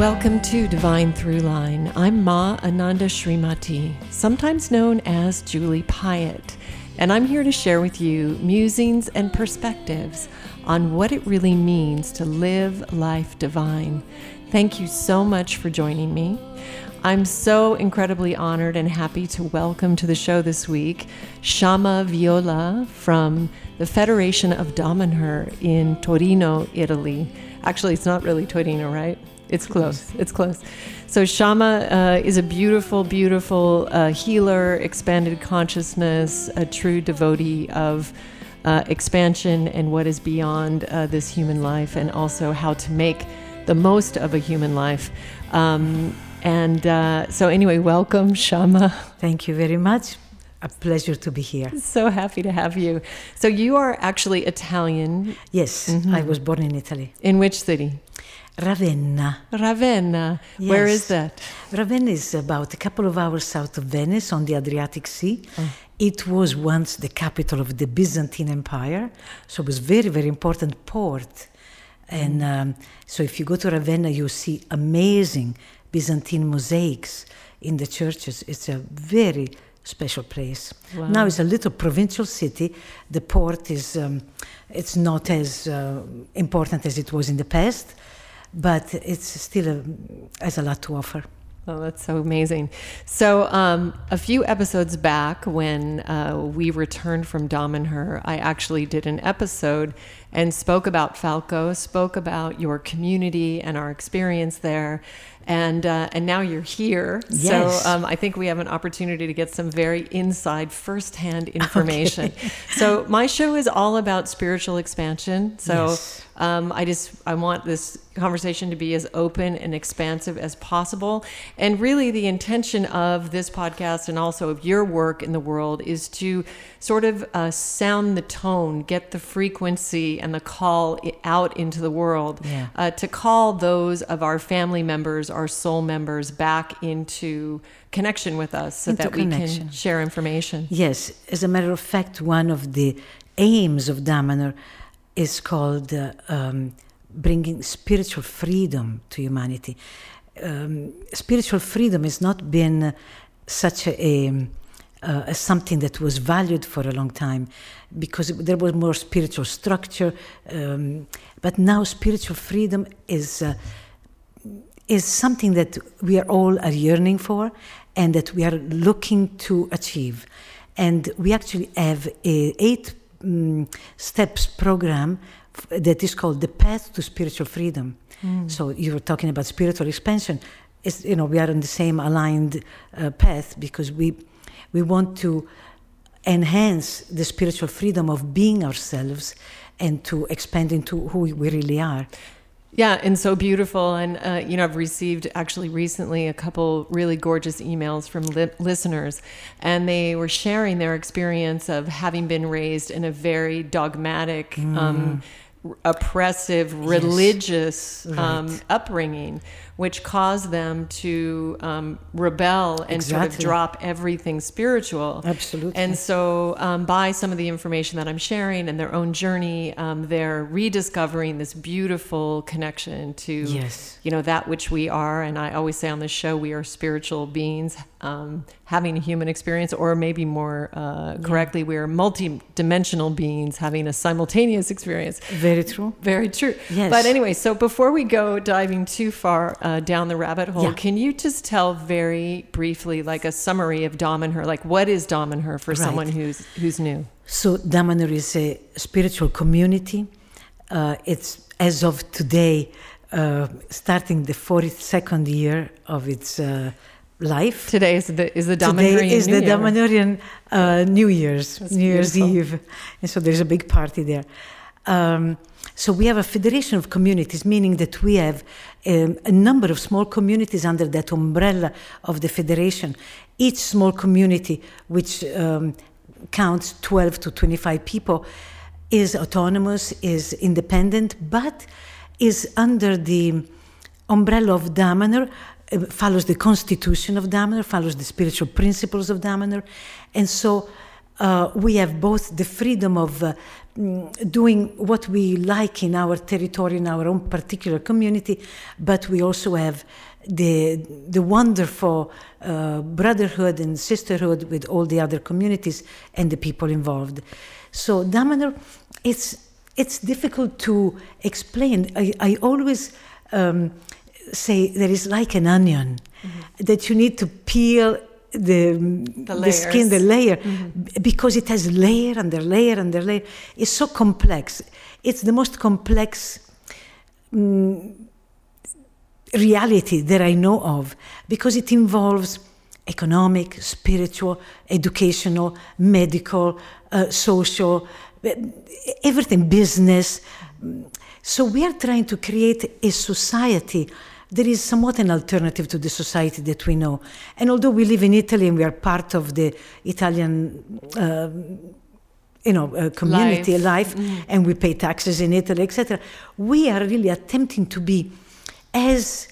Welcome to Divine Throughline. I'm Ma Ananda Srimati, sometimes known as Julie Piatt, and I'm here to share with you musings and perspectives on what it really means to live life divine. Thank you so much for joining me. I'm so incredibly honored and happy to welcome to the show this week Shama Viola from the Federation of Damanhur in Torino, Italy. Actually, it's not really Torino, right? It's close. It's close. So Shama uh, is a beautiful, beautiful uh, healer, expanded consciousness, a true devotee of uh, expansion and what is beyond uh, this human life, and also how to make the most of a human life. Um, and uh, so, anyway, welcome, Shama. Thank you very much. A pleasure to be here. So happy to have you. So, you are actually Italian. Yes, mm-hmm. I was born in Italy. In which city? Ravenna. Ravenna. Yes. Where is that? Ravenna is about a couple of hours south of Venice on the Adriatic Sea. Oh. It was once the capital of the Byzantine Empire, so it was very, very important port. And um, so if you go to Ravenna, you see amazing Byzantine mosaics in the churches. It's a very special place. Wow. Now it's a little provincial city. The port is um, it's not as uh, important as it was in the past, but it's still a, has a lot to offer. Oh, that's so amazing. So, um, a few episodes back, when uh, we returned from Damanhur, I actually did an episode and spoke about Falco, spoke about your community and our experience there and uh, and now you're here. Yes. So um, I think we have an opportunity to get some very inside, firsthand information. Okay. so my show is all about spiritual expansion. So yes. Um, I just I want this conversation to be as open and expansive as possible. And really, the intention of this podcast and also of your work in the world is to sort of uh, sound the tone, get the frequency and the call out into the world, yeah. uh, to call those of our family members our soul members back into connection with us so into that we connection. can share information. Yes, as a matter of fact, one of the aims of Damanhur is called uh, um, bringing spiritual freedom to humanity. Um, spiritual freedom has not been such a, a something that was valued for a long time because there was more spiritual structure. Um, but now spiritual freedom is uh, is something that we are all are yearning for and that we are looking to achieve. And we actually have a eight um, steps program that is called the Path to Spiritual Freedom. Mm. So you were talking about spiritual expansion. It's, you know, we are on the same aligned uh, path because we we want to enhance the spiritual freedom of being ourselves and to expand into who we really are. Yeah, and so beautiful. And, uh, you know, I've received actually recently a couple really gorgeous emails from li- listeners, and they were sharing their experience of having been raised in a very dogmatic, mm. um, oppressive, religious yes. um, upbringing which caused them to um, rebel and exactly. sort of drop everything spiritual. Absolutely. And so, um, by some of the information that I'm sharing and their own journey, um, they're rediscovering this beautiful connection to, yes. you know, that which we are. And I always say on this show, we are spiritual beings um, having a human experience, or maybe more uh, correctly, yeah. we are multi-dimensional beings having a simultaneous experience. Very true. Very true. Yes. But anyway, so before we go diving too far. Uh, uh, down the rabbit hole. Yeah. Can you just tell very briefly, like a summary of Damanhur? Like, what is Damanhur for right. someone who's who's new? So Damanhur is a spiritual community. Uh, it's as of today, uh, starting the 42nd year of its uh, life. Today is the is the Damanhurian Today is New the Damanhurian uh, New Year's, That's New beautiful. Year's Eve, and so there's a big party there. Um, so we have a federation of communities, meaning that we have um, a number of small communities under that umbrella of the federation. Each small community, which um, counts 12 to 25 people, is autonomous, is independent, but is under the umbrella of Damanhur, uh, follows the constitution of Damanhur, follows the spiritual principles of Damanhur, and so uh, we have both the freedom of uh, mm, doing what we like in our territory, in our own particular community, but we also have the, the wonderful uh, brotherhood and sisterhood with all the other communities and the people involved. So, Damanhur, it's, it's difficult to explain. I, I always um, say there is like an onion mm-hmm. that you need to peel the, the, the, skin, the layer, mm-hmm. because it has layer under layer under layer. It's so complex. It's the most complex um, reality that I know of because it involves economic, spiritual, educational, medical, uh, social, everything, business. So we are trying to create a society there is somewhat an alternative to the society that we know. And although we live in Italy and we are part of the Italian, uh, you know, uh, community life, life mm. and we pay taxes in Italy, etc., we are really attempting to be as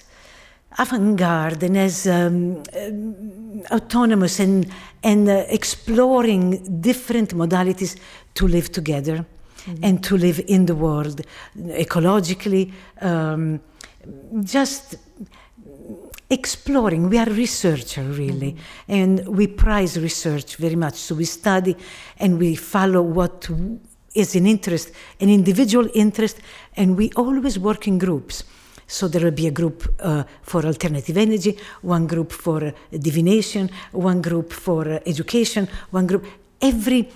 avant-garde and as um, uh, autonomous and, and uh, exploring different modalities to live together mm-hmm. and to live in the world ecologically, um, just exploring. We are researcher really, mm-hmm. and we prize research very much. So we study and we follow what is an interest, an individual interest, and we always work in groups. So there will be a group uh, for alternative energy, one group for uh, divination, one group for uh, education, one group. Every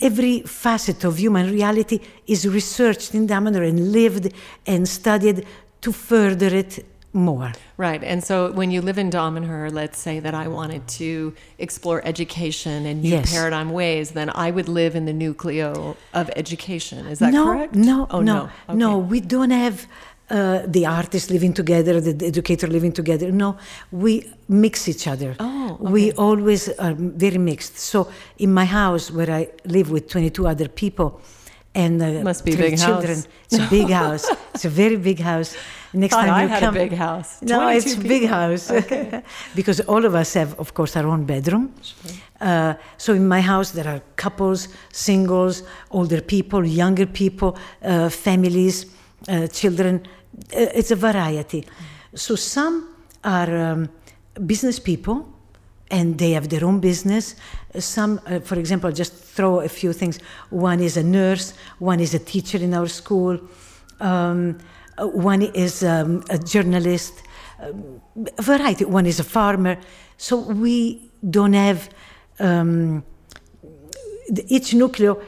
every facet of human reality is researched in Damanhur and lived and studied to further it more. Right. And so when you live in Damanhur, let's say that I wanted to explore education and new yes. paradigm ways, then I would live in the nucleo of education. Is that no, correct? No, oh, no, no. Okay. no. We don't have uh, the artists living together, the educator living together. No, we mix each other. Oh, okay. We always are very mixed. So in my house, where I live with 22 other people, and uh, must be big children. House. It's a big house. It's a very big house. Next Thought time I you had come, a big house. No, it's a big house okay. because all of us have, of course, our own bedroom. Sure. Uh, so in my house there are couples, singles, older people, younger people, uh, families, uh, children. Uh, it's a variety. So some are um, business people and they have their own business. Some, uh, for example, I'll just throw a few things. One is a nurse, one is a teacher in our school, um, uh, one is um, a journalist, um, variety. One is a farmer. So we don't have um, each nucleo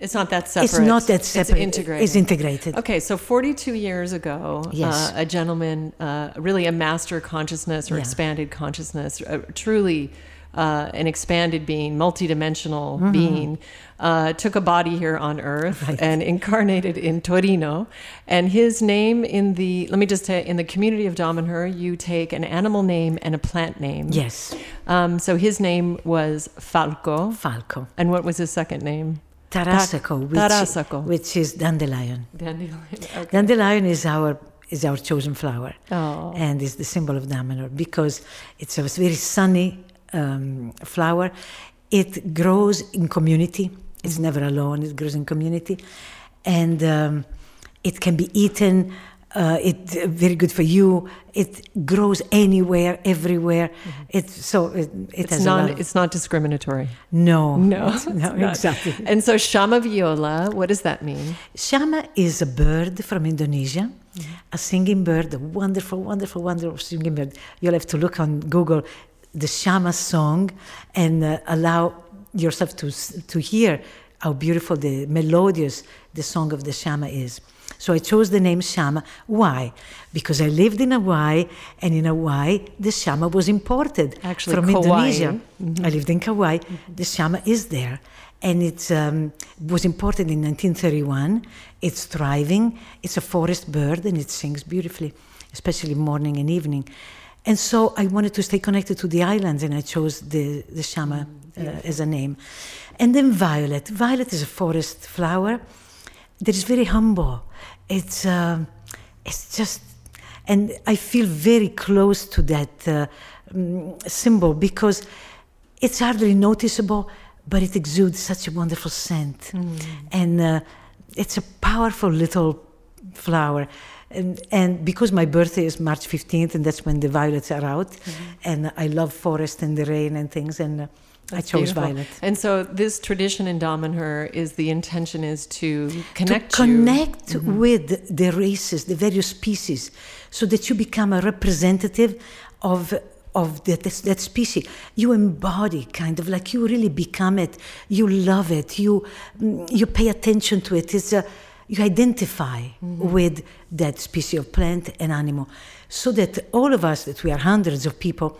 it's not that separate. It's not that separate. It's integrated. It's integrated. Okay, so 42 years ago, yes. Uh, a gentleman, uh, really a master consciousness or yeah. expanded consciousness, uh, truly uh, an expanded being, multidimensional mm-hmm. being, uh, took a body here on Earth right. and incarnated in Torino. And his name in the, let me just say, in the community of Damanhur, you take an animal name and a plant name. Yes. Um, so his name was Falco. Falco. And what was his second name? Tarassaco, which, which is dandelion. Dandelion. Okay. Dandelion is our is our chosen flower, oh. and is the symbol of Damanhur because it's a very sunny um, flower. It grows in community. It's mm-hmm. never alone. It grows in community, and um, it can be eaten uh, it's very good for you. It grows anywhere, everywhere. Mm-hmm. It's so it, it it's has non, It's not discriminatory. No, no, no, exactly. And so Shama viola, what does that mean? Shama is a bird from Indonesia, mm-hmm. a singing bird, a wonderful, wonderful, wonderful singing bird. You'll have to look on Google the Shama song and uh, allow yourself to to hear how beautiful the melodious the song of the Shama is. So I chose the name Shama. Why? Because I lived in Hawaii, and in Hawaii, the Shama was imported Actually, from Kauai. Indonesia. Mm-hmm. I lived in Kauai. Mm-hmm. The Shama is there. And it um, was imported in 1931. It's thriving. It's a forest bird, and it sings beautifully, especially morning and evening. And so I wanted to stay connected to the islands, and I chose the, the Shama uh, as a name. And then violet. Violet is a forest flower that is very humble it's uh, it's just, and I feel very close to that uh, um, symbol because it's hardly noticeable, but it exudes such a wonderful scent. And uh, it's a powerful little flower. And, and because my birthday is March 15th, and that's when the violets are out, and I love forest and the rain and things, and uh, I chose beautiful. violet. And so this tradition in Damanhur is the intention is to connect to connect with the races, the various species, so that you become a representative of of that, that species. You embody kind of like you really become it. You love it. You mm, you pay attention to it. It's a, you identify with that species of plant and animal, so that all of us that we are hundreds of people,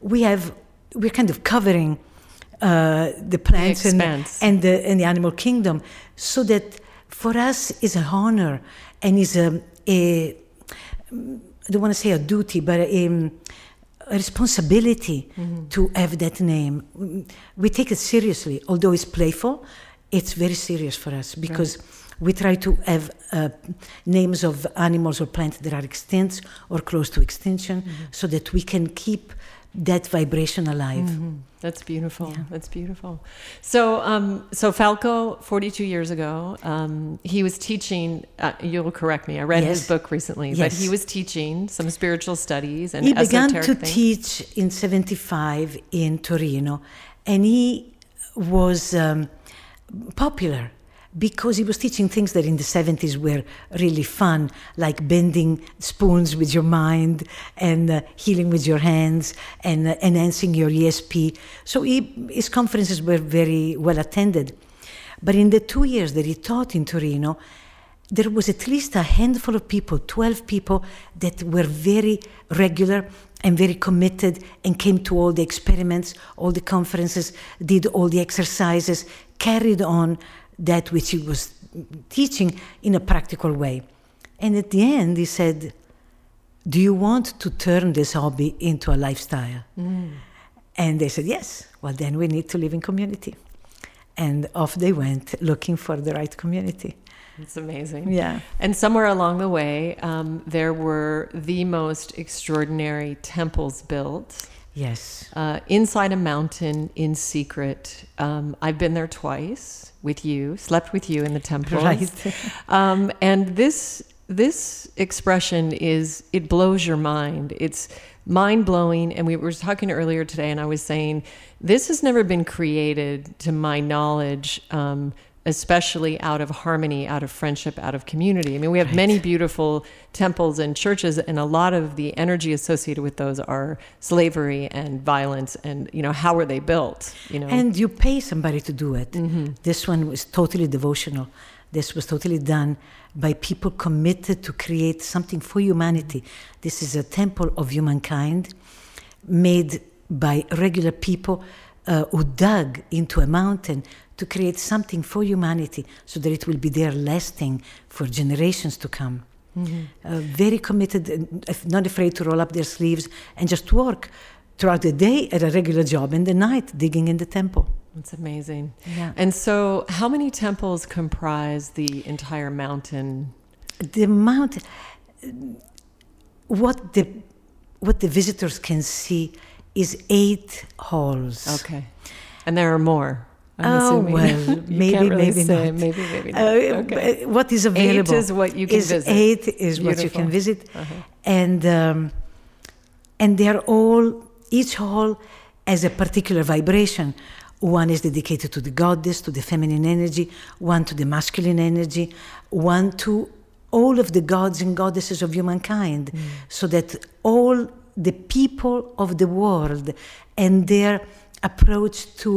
we have we're kind of covering uh, the plants and, and the and the animal kingdom, so that for us is a honor and is a, a I don't want to say a duty, but a, a responsibility to have that name. We take it seriously, although it's playful. It's very serious for us because we try to have uh, names of animals or plants that are extinct or close to extinction, so that we can keep that vibration alive. Mhm. That's beautiful. That's beautiful. So, um, so Falco, 42 years ago, um, he was teaching. Uh, you'll correct me. I read his book recently, but he was teaching some spiritual studies and he began to things. teach in 75 in Torino, and he was um, popular because he was teaching things that in the 70s were really fun, like bending spoons with your mind and uh, healing with your hands and uh, enhancing your ESP. So he, his conferences were very well attended. But in the two years that he taught in Torino, there was at least a handful of people, 12 people, that were very regular and very committed and came to all the experiments, all the conferences, did all the exercises, carried on that which he was teaching in a practical way. And at the end, he said, Do you want to turn this hobby into a lifestyle? And they said, Yes. Well, then we need to live in community. And off they went looking for the right community. It's amazing. Yeah. And somewhere along the way, um, there were the most extraordinary temples built Yes. uh, inside a mountain in secret. Um, I've been there twice with you, slept with you in the temple. Right. um, and this this expression is it blows your mind. It's mind blowing. And we were talking earlier today, and I was saying this has never been created, to my knowledge. Um, especially out of harmony, out of friendship, out of community. I mean, we have many beautiful temples and churches, and a lot of the energy associated with those are slavery and violence, and you know, how are they built? You know, And you pay somebody to do it. This one was totally devotional. This was totally done by people committed to create something for humanity. This is a temple of humankind made by regular people uh, who dug into a mountain to create something for humanity so that it will be there lasting for generations to come. Uh, very committed, and not afraid to roll up their sleeves and just work throughout the day at a regular job and the night digging in the temple. it's amazing. Yeah. And so, how many temples comprise the entire mountain? The mountain, what the what the visitors can see is eight halls. Okay, and there are more. I'm Oh, assuming. well, maybe, really maybe say. not. Maybe, maybe not. Uh, okay. What is available? is what you can is visit. Eight is what you can visit, Uh-huh. and um, and they are all each hall has a particular vibration. One is dedicated to the goddess, to the feminine energy. One to the masculine energy. One to all of the gods and goddesses of humankind, so that all the people of the world and their approach to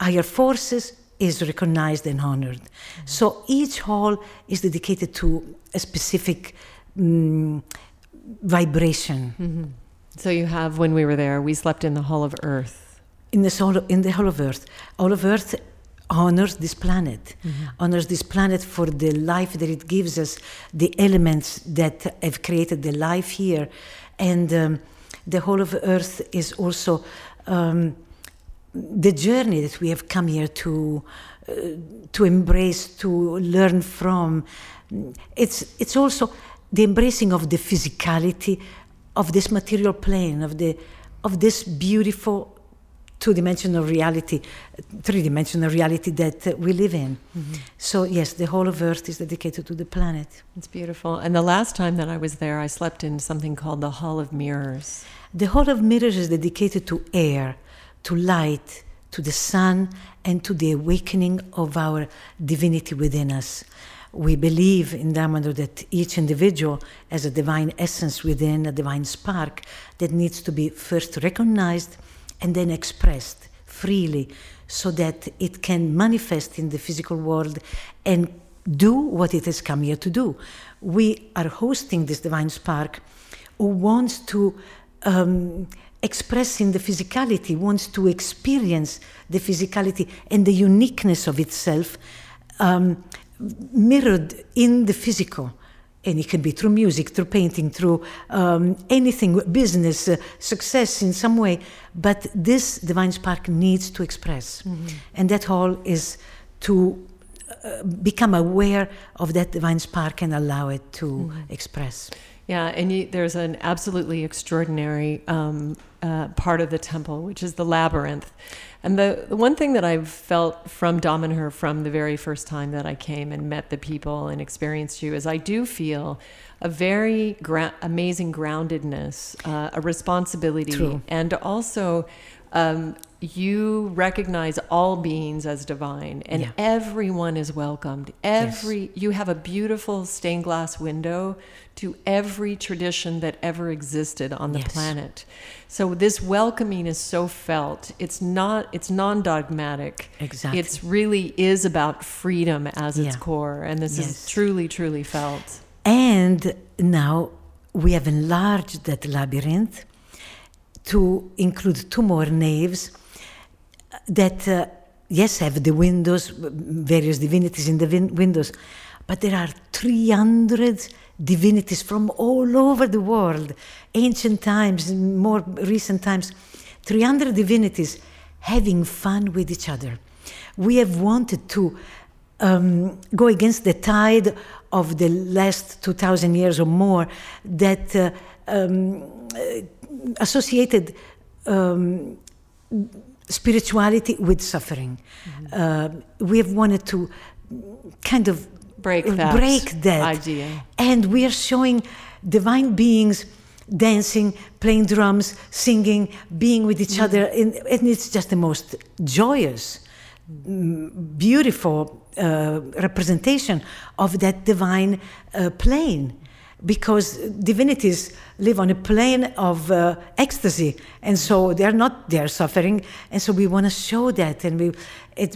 higher forces is recognized and honored. So each hall is dedicated to a specific mm, vibration. So you have when we were there, we slept in the Hall of Earth. In the soul, in the Hall of Earth, Hall of Earth honors this planet, honors this planet for the life that it gives us, the elements that have created the life here, and um, the Hall of Earth is also. Um, the journey that we have come here to uh, to embrace, to learn from. It's it's also the embracing of the physicality of this material plane, of the of this beautiful two-dimensional reality, three-dimensional reality that uh, we live in. Mm-hmm. So yes, the whole of Earth is dedicated to the planet. It's beautiful. And the last time that I was there, I slept in something called the Hall of Mirrors. The Hall of Mirrors is dedicated to air, to light, to the sun, and to the awakening of our divinity within us. We believe in Damanhur that each individual has a divine essence within, a divine spark that needs to be first recognized and then expressed freely so that it can manifest in the physical world and do what it has come here to do. We are hosting this divine spark who wants to um, express in the physicality, wants to experience the physicality and the uniqueness of itself um, mirrored in the physical and it can be through music, through painting, through um, anything, business, uh, success in some way. But this divine spark needs to express. Mm-hmm. And that all is to uh, become aware of that divine spark and allow it to mm-hmm. express. Yeah, and you, there's an absolutely extraordinary um, uh, part of the temple, which is the labyrinth. And the, the one thing that I've felt from Damanhur from the very first time that I came and met the people and experienced you is I do feel a very gra- amazing groundedness, uh, a responsibility, True. and also um, you recognize all beings as divine and yeah. everyone is welcomed every yes. you have a beautiful stained glass window to every tradition that ever existed on the yes. planet so this welcoming is so felt it's not it's non-dogmatic exactly it's really is about freedom as yeah. its core and this yes. is truly truly felt and now we have enlarged that labyrinth to include two more naves that, uh, yes, have the windows, various divinities in the win- windows, but there are 300 divinities from all over the world, ancient times, more recent times, 300 divinities having fun with each other. We have wanted to um, go against the tide of the last 2000 years or more that uh, um, associated um, spirituality with suffering. Mm-hmm. Uh, we have wanted to kind of break that, break that idea. And we are showing divine beings dancing, playing drums, singing, being with each mm-hmm. other. And, and, it's just the most joyous, beautiful uh, representation of that divine uh, plane because divinities live on a plane of uh, ecstasy. And so they're not they're suffering. And so we want to show that and we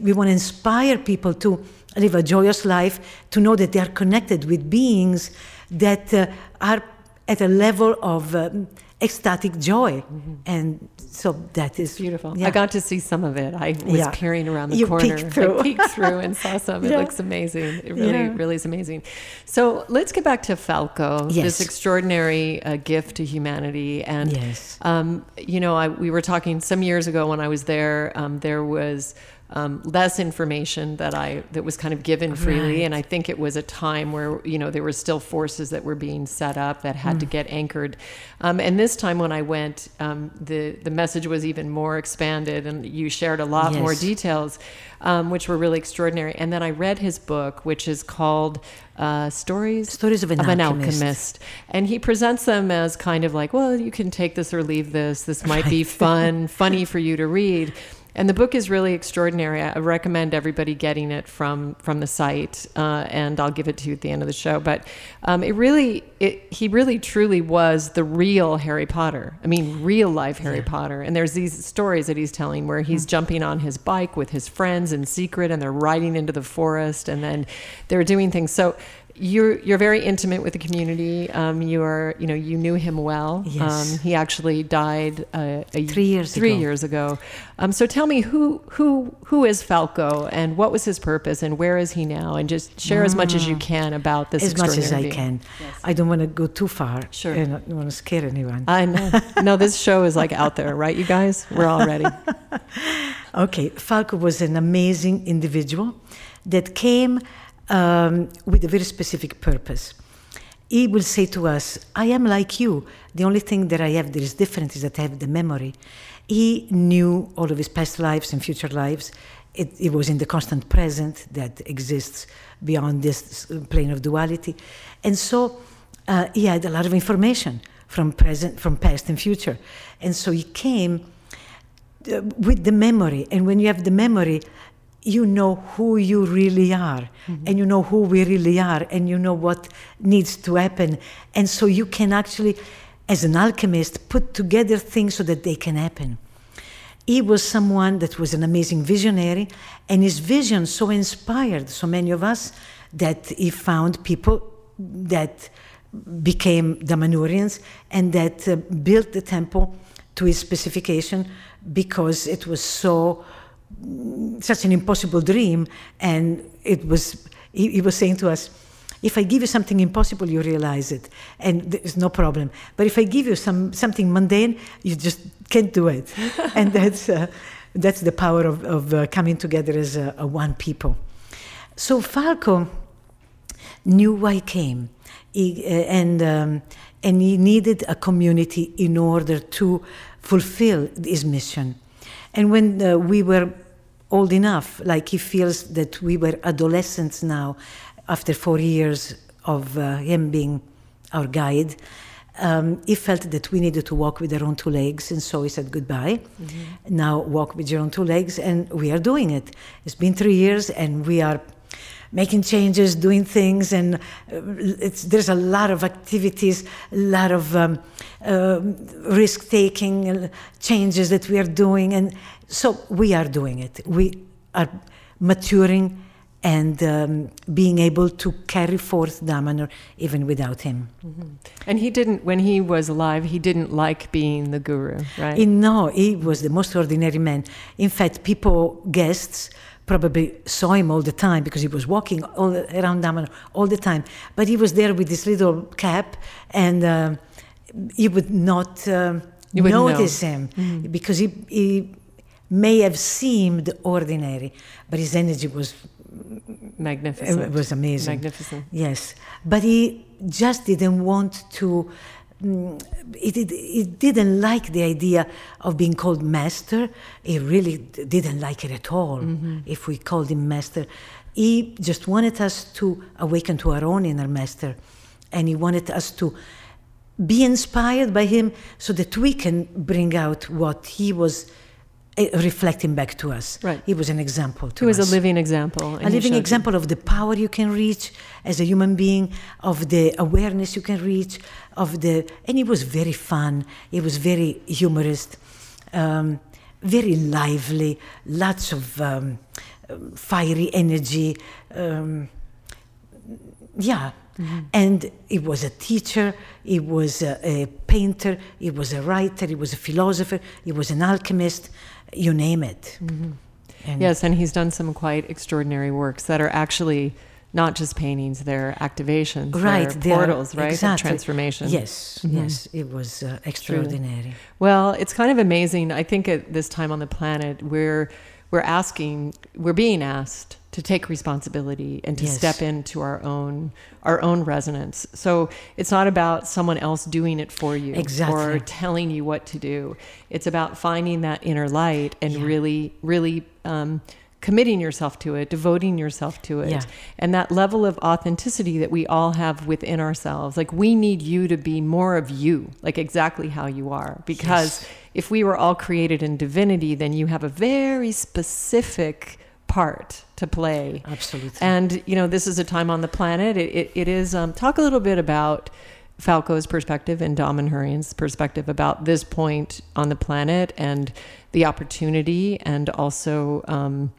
we want to inspire people to live a joyous life to know that they are connected with beings that uh, are at a level of um, ecstatic joy mm-hmm. and so that is beautiful. Yeah. I got to see some of it. I was yeah. peering around the you corner. Peeked through. I peeked through and saw some. It yeah. looks amazing. It really, really is amazing. So let's get back to Falco, yes. this extraordinary uh, gift to humanity. And yes. um, you know, I, we were talking some years ago when I was there. Um, there was um, less information that I that was kind of given freely, right. and I think it was a time where you know there were still forces that were being set up that had mm. to get anchored. Um, and this time when I went, um, the the message was even more expanded, and you shared a lot yes. more details, um, which were really extraordinary. And then I read his book, which is called uh, stories stories of an, of an alchemist. alchemist. and he presents them as kind of like well you can take this or leave this this might right. be fun funny for you to read and the book is really extraordinary. I recommend everybody getting it from from the site, uh, and I'll give it to you at the end of the show. But um, it really, it, he really truly was the real Harry Potter. I mean, real life Harry yeah. Potter. And there's these stories that he's telling where he's mm-hmm. jumping on his bike with his friends in secret, and they're riding into the forest, and then they're doing things. So you're you're very intimate with the community. Um, you are you know you knew him well. Yes. Um, he actually died uh, a, three years three ago. years ago. Um, so tell me who who who is Falco and what was his purpose and where is he now and just share mm. as much as you mm. can about this. As much as I can. Yes. I don't want to go too far. Sure. I don't want to scare anyone. I know. no, this show is like out there, right? You guys, we're all ready. okay, Falco was an amazing individual that came um, with a very specific purpose. He will say to us, I am like you. The only thing that I have that is different is that I have the memory. He knew all of his past lives and future lives. It, it was in the constant present that exists beyond this plane of duality. And so uh, he had a lot of information from present, from past and future. And so he came uh, with the memory. And when you have the memory, you know who you really are mm-hmm. and you know who we really are and you know what needs to happen and so you can actually as an alchemist put together things so that they can happen he was someone that was an amazing visionary and his vision so inspired so many of us that he found people that became Damanhurians and that uh, built the temple to his specification because it was so such an impossible dream. And it was, he, he, was saying to us, if I give you something impossible, you realize it, and there's no problem. But if I give you some something mundane, you just can't do it. and that's uh, that's the power of, of uh, coming together as a, a, one people. So Falco knew why he came, he, uh, and um, and he needed a community in order to fulfill his mission. And when uh, we were old enough, like he feels that we were adolescents now after four years of uh, him being our guide. Um, he felt that we needed to walk with our own two legs, and so he said goodbye. Mm-hmm. Now walk with your own two legs, and we are doing it. It's been three years, and we are making changes, doing things, and uh, there's a lot of activities, a lot of um, uh, risk taking, changes that we are doing, and so we are doing it. We are maturing and um, being able to carry forth Damanhur even without him. Mm-hmm. And he didn't, when he was alive, he didn't like being the guru, right? He, no, he was the most ordinary man. In fact, people, guests, probably saw him all the time because he was walking all around Damanhur all the time. But he was there with this little cap, and uh, he would not uh, notice know. him mm-hmm. because he, he may have seemed ordinary, but his energy was magnificent. It was amazing. Magnificent. Yes, but he just didn't want to. He, did, he didn't like the idea of being called master. He really didn't like it at all. Mm-hmm. If we called him master, he just wanted us to awaken to our own inner master, and he wanted us to be inspired by him so that we can bring out what he was reflecting back to us. Right. He was an example to he was us. a living example. A living example of the power you can reach as a human being, of the awareness you can reach, of the and he was very fun. He was very humorous, um, very lively, lots of um, fiery energy. Um, yeah. Mm-hmm. And he was a teacher, he was a, a painter, he was a writer, he was a philosopher, he was an alchemist you name it. Mm-hmm. And yes, and he's done some quite extraordinary works that are actually not just paintings; they're activations, right? They're portals, right? Exactly. Transformation. Yes, mm-hmm. yes, it was uh, extraordinary. Well, it's kind of amazing. I think at this time on the planet, we're we're asking, we're being asked to take responsibility and to yes. step into our own our own resonance. So it's not about someone else doing it for you exactly. or telling you what to do. It's about finding that inner light and yeah. really, really um, committing yourself to it, devoting yourself to it, yeah. and that level of authenticity that we all have within ourselves. Like we need you to be more of you, like exactly how you are, because. Yes. If we were all created in divinity, then you have a very specific part to play. Absolutely. And, you know, this is a time on the planet. It, it, it is, um, talk a little bit about Falco's perspective and Damanhurian's perspective about this point on the planet and the opportunity and also, um,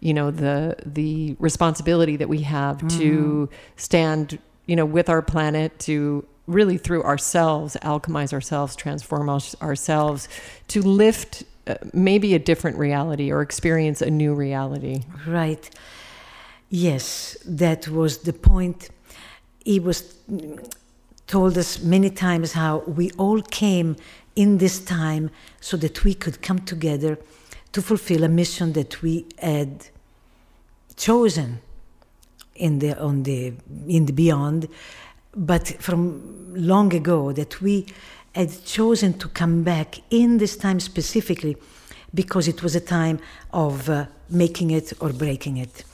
you know, the, the responsibility that we have mm. to stand, you know, with our planet to really through ourselves, alchemize ourselves, transform ourselves, to lift uh, maybe a different reality or experience a new reality. Right. Yes, that was the point. He was told us many times how we all came in this time so that we could come together to fulfill a mission that we had chosen in the on the in the beyond but from long ago that we had chosen to come back in this time specifically because it was a time of uh, making it or breaking it.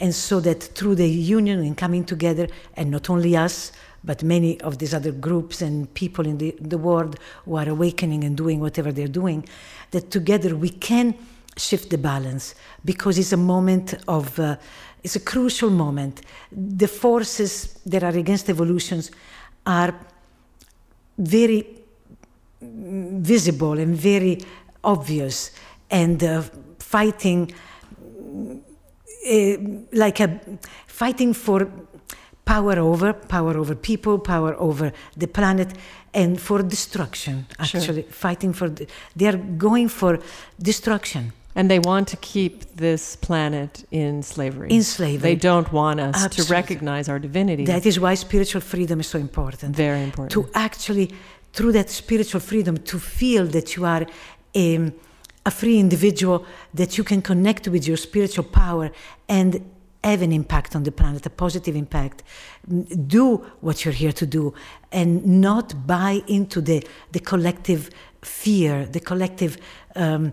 And so that through the union and coming together, and not only us, but many of these other groups and people in the, the world who are awakening and doing whatever they're doing, that together we can shift the balance because it's a moment of, uh, it's a crucial moment. The forces that are against evolutions are very visible and very obvious and uh, fighting uh, like a fighting for power over power over people power over the planet and for destruction actually Sure. fighting for the, they are going for destruction And they want to keep this planet in slavery. in slavery They don't want us Absolutely. to recognize our divinity. that is why spiritual freedom is so important Very important. to actually through that spiritual freedom to feel that you are a, a free individual that you can connect with your spiritual power and have an impact on the planet a positive impact. Do what you're here to do and not buy into the, the collective fear the collective um,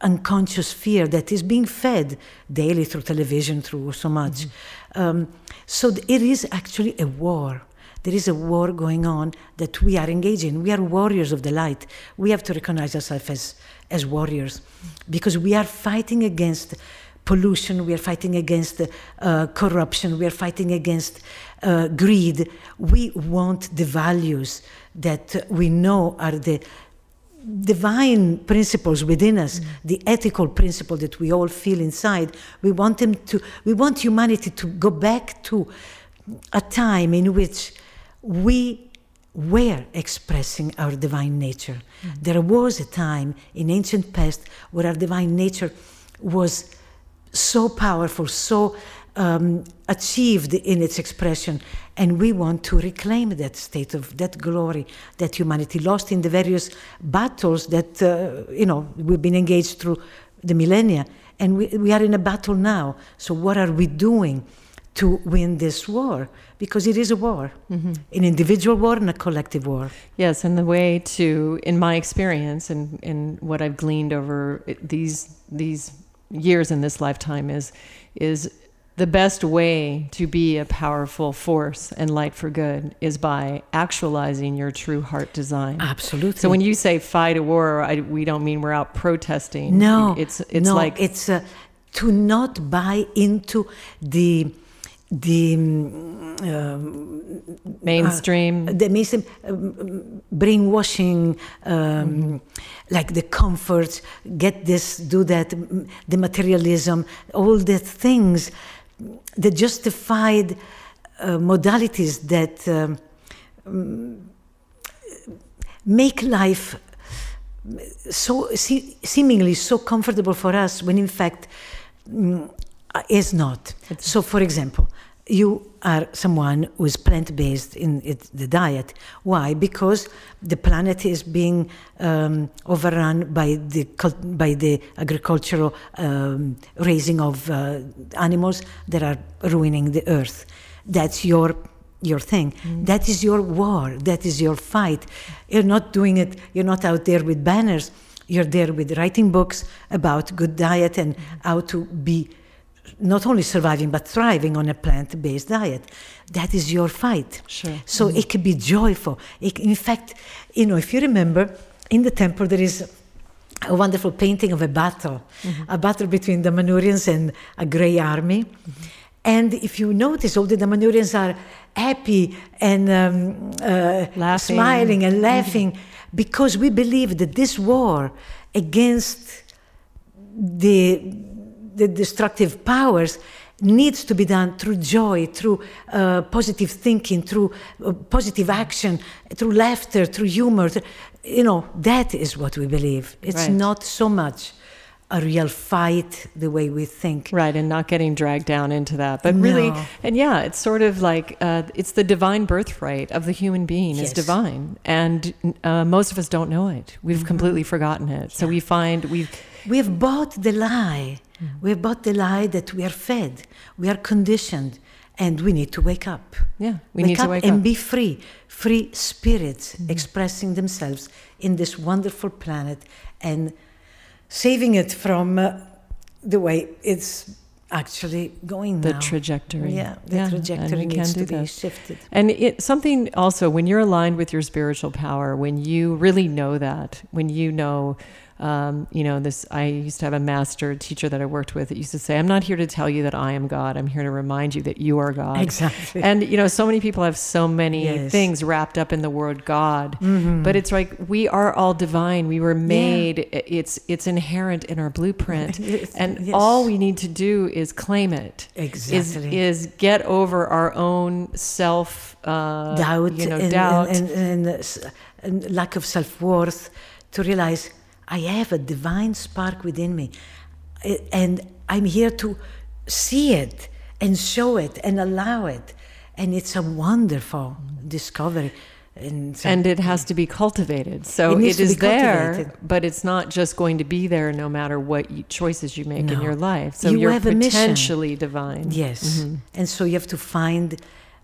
unconscious fear that is being fed daily through television through so much. Um, so it is actually a war. There is a war going on that we are engaged in. We are warriors of the light. We have to recognize ourselves as, as warriors because we are fighting against pollution, we are fighting against uh, corruption, we are fighting against uh, greed. We want the values that we know are the divine principles within us, the ethical principle that we all feel inside. We want them to, we want humanity to go back to a time in which we were expressing our divine nature. There was a time in ancient past where our divine nature was so powerful, so um, achieved in its expression, and we want to reclaim that state of that glory that humanity lost in the various battles that uh, you know we've been engaged through the millennia, and we, we are in a battle now. So what are we doing to win this war? Because it is a war, an individual war and a collective war. Yes, and the way to, in my experience and, and what I've gleaned over these these years in this lifetime is is the best way to be a powerful force and light for good is by actualizing your true heart design. Absolutely. So when you say fight a war, I, we don't mean we're out protesting. No, it's it's no, like it's uh, to not buy into the the um, mainstream. the mainstream um, brainwashing, um, like the comforts, get this, do that, the materialism, all the things, the justified uh, modalities that um, mm, make life so se- seemingly so comfortable for us when in fact mm, uh, is not. So, for example, you are someone who is plant-based in it, the diet. Why? Because the planet is being um, overrun by the by the agricultural um, raising of uh, animals that are ruining the earth. That's your your thing. That is your war. That is your fight. You're not doing it. You're not out there with banners. You're there with writing books about good diet and how to be not only surviving but thriving on a plant-based diet. That is your fight. Sure. So it can be joyful. It, in fact, you know, if you remember, in the temple there is a wonderful painting of a battle, a battle between the Manurians and a grey army. And if you notice, all the Damanhurians are happy and um, uh, smiling and laughing because we believe that this war against the, the destructive powers needs to be done through joy, through uh, positive thinking, through uh, positive action, through laughter, through humor. You know, that is what we believe. It's Right. not so much a real fight the way we think. Right, and not getting dragged down into that, but really, and yeah, it's sort of like uh, it's the divine birthright of the human being is divine, and uh, most of us don't know it. We've completely forgotten it. So we find we've We have bought the lie. We have bought the lie that we are fed, we are conditioned, and we need to wake up. Yeah, we wake need up to wake up. and up. be free, free spirits Mm-hmm. expressing themselves in this wonderful planet and saving it from uh, the way it's actually going now. the now. trajectory. Yeah, the and trajectory needs can to do be shifted. And it, something also, when you're aligned with your spiritual power, when you really know that, when you know, um, you know, this, I used to have a master teacher that I worked with that used to say, I'm not here to tell you that I am God. I'm here to remind you that you are God. Exactly. And, you know, so many people have so many Yes. things wrapped up in the word God. Mhm. But it's like we are all divine. We were made. It's it's inherent in our blueprint, Yes, and yes. all we need to do is claim it is exactly. is is get over our own self uh, doubt, you know, and, doubt. and, and, and, and lack of self worth to realize I have a divine spark within me, and I'm here to see it and show it and allow it, and it's a wonderful discovery. And, so- and it has to be cultivated. So It it is there, but it's not just going to be there no matter what you, choices you make in your life. So You are potentially divine. Yes. Mhm. And so you have to find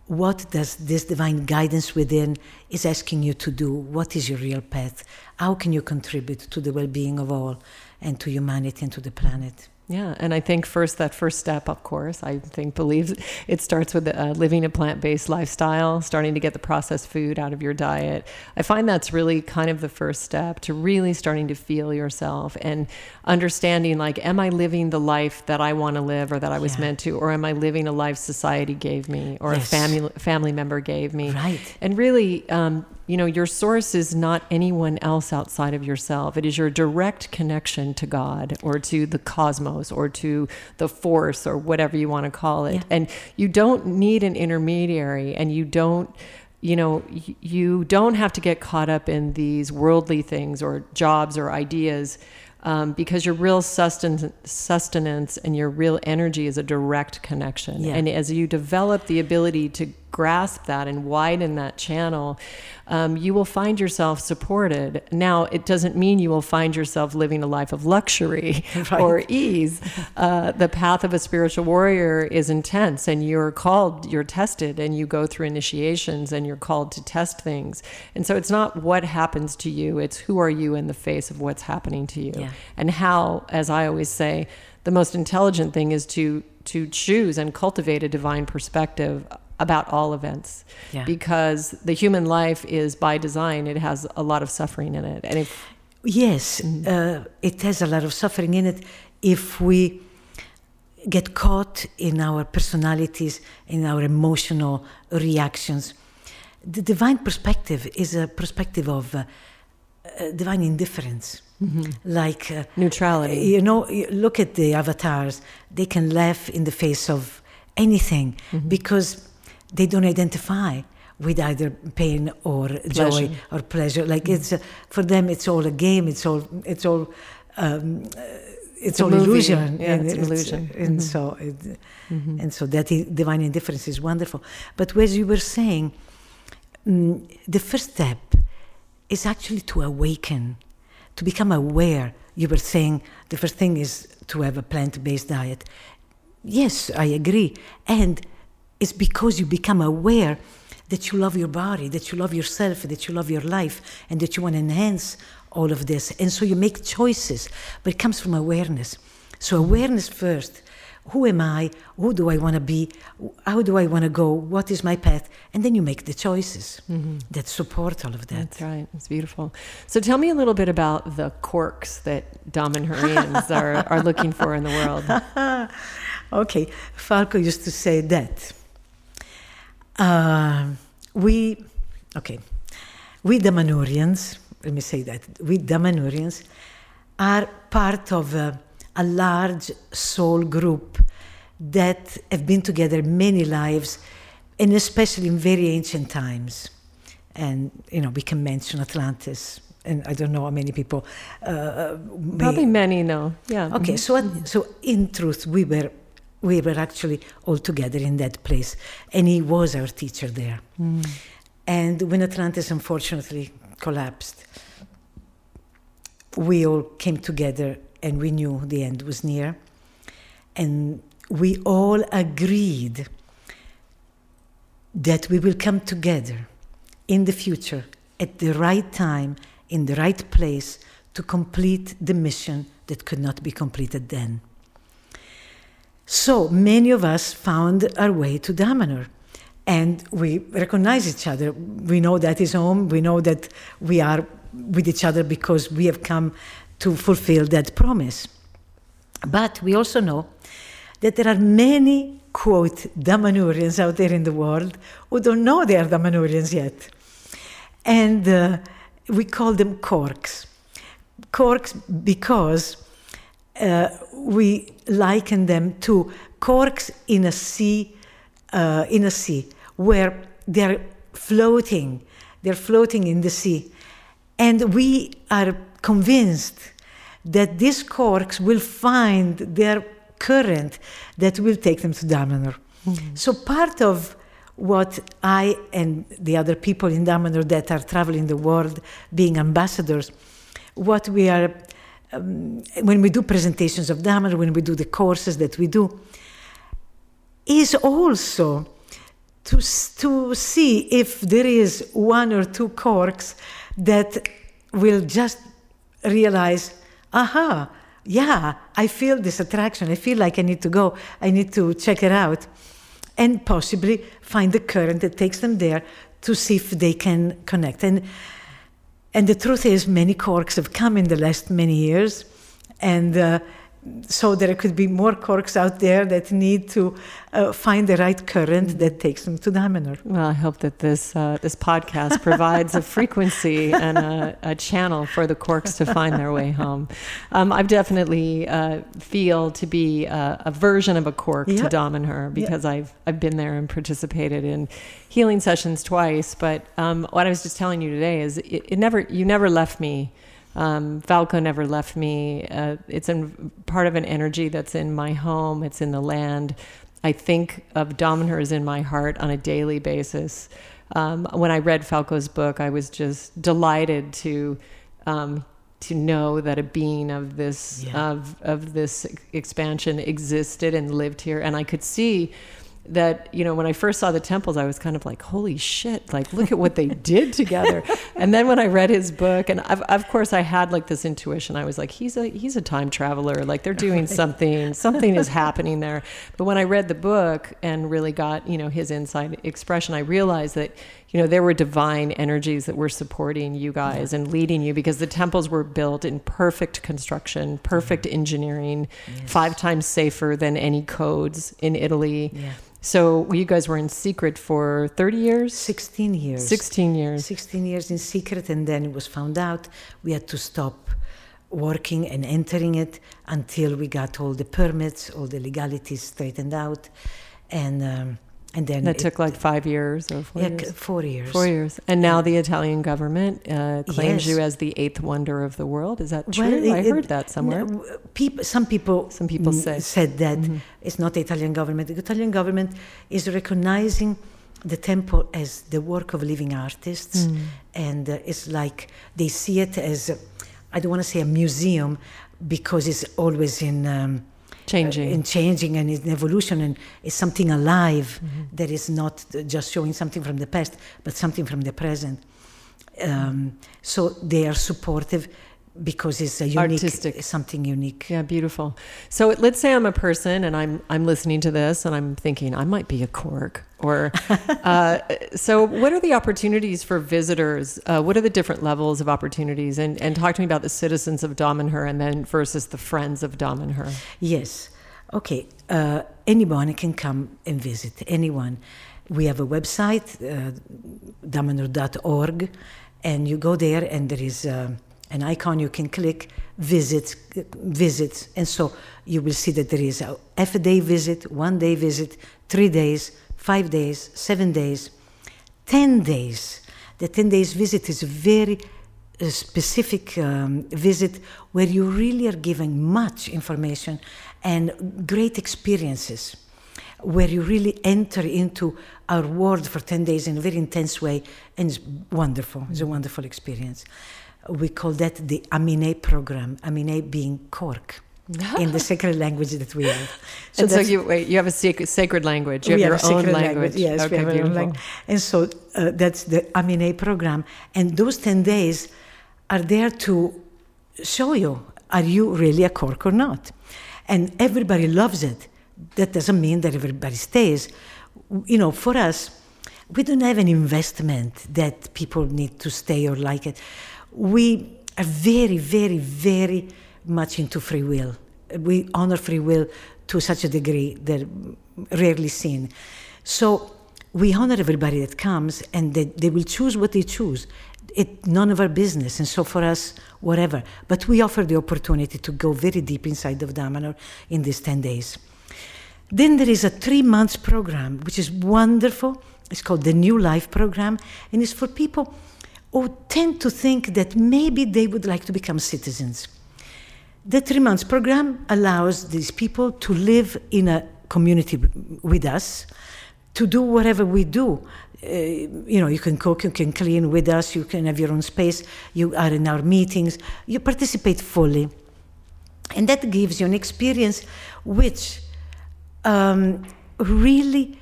what does this divine guidance within is asking you to do. What is your real path? How can you contribute to the well-being of all and to humanity and to the planet? Yeah, and I think first that first step, of course, I think believes it starts with uh, living a plant-based lifestyle, starting to get the processed food out of your diet. I find that's really kind of the first step to really starting to feel yourself and understanding like, am I living the life that I want to live or that I was Yeah. meant to, or am I living a life society gave me or Yes. a family family member gave me? Right. And really, um, you know, your source is not anyone else outside of yourself. It is your direct connection to God or to the cosmos or to the force or whatever you want to call it. Yeah. And you don't need an intermediary and you don't you know you don't have to get caught up in these worldly things or jobs or ideas um, because your real sustenance, sustenance and your real energy is a direct connection. Yeah. And as you develop the ability to grasp that and widen that channel, um, you will find yourself supported. Now, it doesn't mean you will find yourself living a life of luxury Right. or ease. Uh, the path of a spiritual warrior is intense, and you're called, you're tested, and you go through initiations, and you're called to test things. And so it's not what happens to you, it's who are you in the face of what's happening to you. Yeah. And how, as I always say, the most intelligent thing is to to choose and cultivate a divine perspective about all events Yeah. because the human life is by design it has a lot of suffering in it and if Yes, uh, it has a lot of suffering in it if we get caught in our personalities, in our emotional reactions. The divine perspective is a perspective of uh, uh, divine indifference. Like, uh, neutrality you know, look at the avatars, they can laugh in the face of anything because they don't identify with either pain or joy or pleasure. Like it's uh, for them, it's all a game. It's all it's all um, uh, it's, a all illusion. Yeah, and it's an illusion. And Mhm. so it, Mhm. and so that divine indifference is wonderful. But as you were saying, mm, the first step is actually to awaken, to become aware. You were saying the first thing is to have a plant based diet. Yes, I agree. And it's because you become aware that you love your body, that you love yourself, that you love your life, and that you want to enhance all of this. And so you make choices, but it comes from awareness. So, awareness first. Who am I? Who do I want to be? How do I want to go? What is my path? And then you make the choices mm-hmm. that support all of that. That's right. It's beautiful. So tell me a little bit about the quirks that Damanhurians are, are looking for in the world. okay, Falco used to say that. Uh, we, okay, we Damanhurians, let me say that, we Damanhurians are part of a, a large soul group that have been together many lives, and especially in very ancient times. And, you know, we can mention Atlantis, and I don't know how many people. Uh, may- Probably many know. Yeah. Okay, so so in truth, we were we were actually all together in that place, and he was our teacher there. Mm. And when Atlantis unfortunately collapsed, we all came together, and we knew the end was near, and we all agreed that we will come together in the future at the right time, in the right place to complete the mission that could not be completed then. So many of us found our way to Damanhur. and we recognize each other. We know that is home. We know that we are with each other because we have come to fulfill that promise. But we also know that there are many, quote, Damanhurians out there in the world who don't know they are Damanhurians yet. And uh, we call them corks. Corks because uh, we liken them to corks in a sea, uh, in a sea where they're floating, they're floating in the sea. And we are convinced that these corks will find their current that will take them to Damanhur. Mm-hmm. So part of what I and the other people in Damanhur that are traveling the world, being ambassadors, what we are, um, when we do presentations of Damanhur, when we do the courses that we do, is also to, to see if there is one or two corks that will just realize, aha, yeah, I feel this attraction. I feel like I need to go. I need to check it out. And possibly find the current that takes them there to see if they can connect. And, and the truth is, many corks have come in the last many years. And uh, so there could be more corks out there that need to uh, find the right current that takes them to Damanhur. Well, I hope that this uh, this podcast provides a frequency and a, a, channel for the corks to find their way home. Um, I definitely uh, feel to be a, a, version of a cork to Damanhur because. I've I've been there and participated in healing sessions twice. But um, what I was just telling you today is it, it never you never left me um, Falco never left me. Uh, it's in, part of an energy that's in my home. It's in the land. I think of Damanhur as in my heart on a daily basis. Um, when I read Falco's book, I was just delighted to um, to know that a being of this yeah. of of this expansion existed and lived here, and I could see that you know when i first saw the temples i was kind of like holy shit like look at what they did together. And then when i read his book and I've, of course i had like this intuition. I was like he's a he's a time traveler. Like they're doing something something is happening there. But when i read the book and really got you know his inside expression i realized that you know there were divine energies that were supporting you guys yeah. and leading you because the temples were built in perfect construction perfect engineering yes. five times safer than any codes in italy yeah so you guys were in secret for 30 years? 16 years. 16 years. 16 years in secret, and then it was found out. We had to stop working and entering it until we got all the permits, all the legalities straightened out. And um, and then that it, took like five years or four yeah, years? four years. Four years. And now the Italian government uh, claims yes. you as the eighth wonder of the world. Is that true? Well, it, I heard it, that somewhere. people, some people, some people say. said that mm-hmm. it's not the Italian government. The Italian government is recognizing the temple as the work of living artists, mm. and uh, it's like they see it as I don't want to say a museum because it's always in. Um, changing. In changing and in evolution and is something alive mm-hmm. that is not just showing something from the past but something from the present. Um, so they are supportive because it's a unique artistic. something unique. Yeah beautiful. So let's say i'm a person and i'm i'm listening to this and i'm thinking i might be a cork or uh, so what are the opportunities for visitors? Uh, what are the different levels of opportunities? And and talk to me about the citizens of Damanhur and then versus the friends of Damanhur yes. Okay uh, anyone can come and visit anyone. We have a website uh, and you go there and there is um, an icon you can click, visit, visit, and so you will see that there is a half a day visit, one day visit, three days, five days, seven days, ten days. The ten days visit is a very uh, specific um, visit where you really are given much information and great experiences where you really enter into our world for 10 days in a very intense way and it's wonderful it's a wonderful experience we call that the Amine program, Amine being cork. in the sacred language that we have. So and so you wait, you have a sacred, sacred language. You have your own language. language. Yes, okay, we have beautiful. our own language. And so uh, that's the Amine program. And those 10 days are there to show you are you really a cork or not? And everybody loves it. That doesn't mean that everybody stays. You know, for us, we don't have an investment that people need to stay or like it. We are very, very, very much into free will. We honor free will to such a degree that rarely seen. So we honor everybody that comes and they, they will choose what they choose. It none of our business, and so for us, whatever. But we offer the opportunity to go very deep inside of Damanhur in these 10 days. Then there is a three months program, which is wonderful. It's called the New Life Program, and it's for people who tend to think that maybe they would like to become citizens. The three months program allows these people to live in a community with us, to do whatever we do. Uh, you know, you can cook, you can clean with us, you can have your own space, you are in our meetings, you participate fully. And that gives you an experience which um, really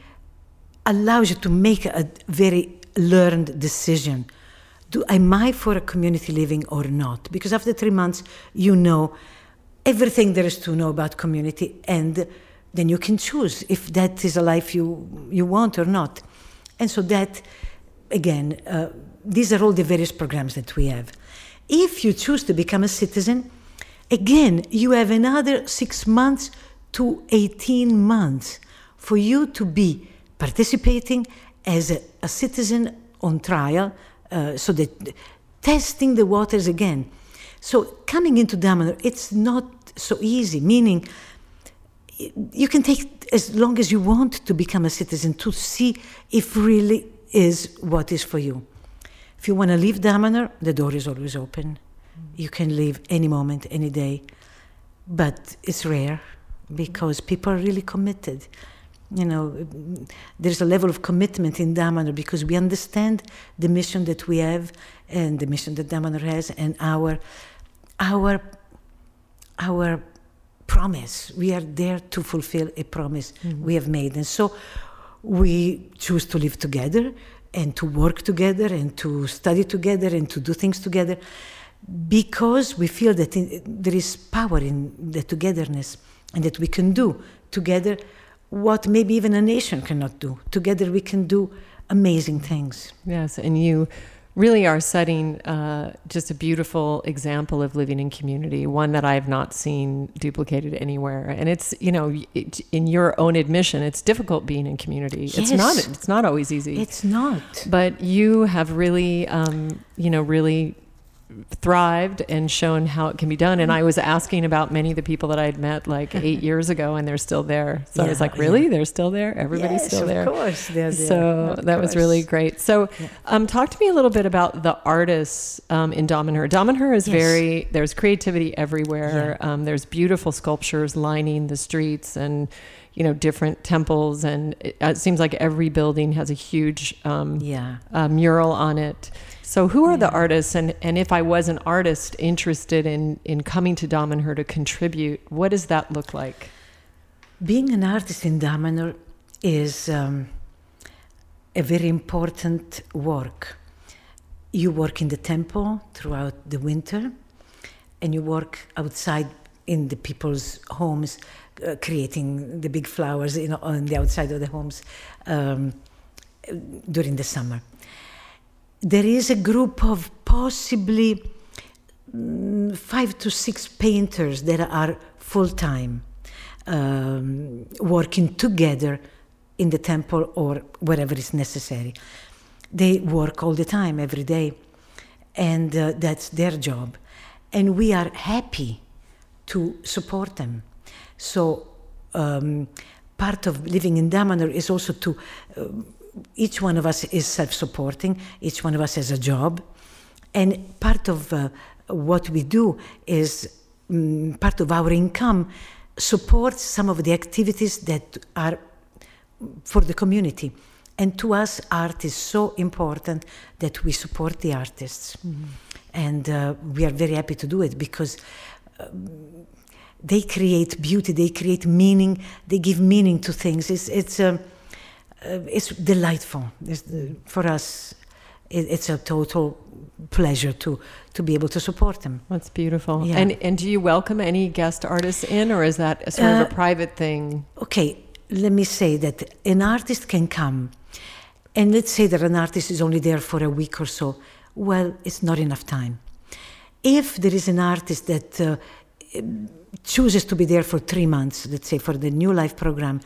allows you to make a very learned decision do, am I for a community living or not? Because after three months, you know everything there is to know about community, and then you can choose if that is a life you, you want or not. And so, that, again, uh, these are all the various programs that we have. If you choose to become a citizen, again, you have another six months to 18 months for you to be participating as a, a citizen on trial uh, so that testing the waters again. So coming into Damanhur, it's not so easy. Meaning, you can take as long as you want to become a citizen to see if really is what is for you. If you want to leave Damanhur, the door is always open. You can leave any moment, any day, but it's rare because people are really committed you know, there's a level of commitment in Damanhur because we understand the mission that we have and the mission that Damanhur has and our, our, our promise. We are there to fulfill a promise mm-hmm. we have made. And so we choose to live together and to work together and to study together and to do things together because we feel that in, there is power in the togetherness and that we can do together what maybe even a nation cannot do. Together we can do amazing things. Yes, and you really are setting uh, just a beautiful example of living in community, one that I have not seen duplicated anywhere. And it's you know, it, in your own admission, it's difficult being in community. Yes. It's not. It's not always easy. It's not. But you have really, um, you know, really thrived and shown how it can be done. And I was asking about many of the people that I had met like eight years ago, and they're still there. So yeah, I was like, really? Yeah. They're still there? Everybody's yes, still there? Of course, they're there. So of that course. was really great. So, yeah. um, talk to me a little bit about the artists um, in Damanhur. Damanhur is yes. very there's creativity everywhere. Um, there's beautiful sculptures lining the streets and you know different temples and it, it, seems like every building has a huge um, yeah. uh, mural on it so, who are yeah. the artists? And, and if I was an artist interested in, in coming to Damanhur to contribute, what does that look like? Being an artist in Damanhur is um, a very important work. You work in the temple throughout the winter, and you work outside in the people's homes, uh, creating the big flowers you know, on the outside of the homes um, during the summer there is a group of possibly mm, five to six painters that are full time um, working together in the temple or wherever is necessary. They work all the time, every day, and uh, that's their job. And we are happy to support them. So, um, part of living in Damanhur is also to uh, each one of us is self supporting, each one of us has a job. And part of uh, what we do is um, part of our income supports some of the activities that are for the community. And to us, art is so important that we support the artists. Mm-hmm. And uh, we are very happy to do it because um, they create beauty, they create meaning, they give meaning to things. It's, it's, um, uh, it's delightful. It's, uh, for us, it, it's a total pleasure to, to be able to support them. That's beautiful. Yeah. And, and do you welcome any guest artists in, or is that a sort of Uh, a private thing? Okay, let me say that an artist can come, and let's say that an artist is only there for a week or so. Well, it's not enough time. If there is an artist that uh, chooses to be there for three months, let's say for the New Life program,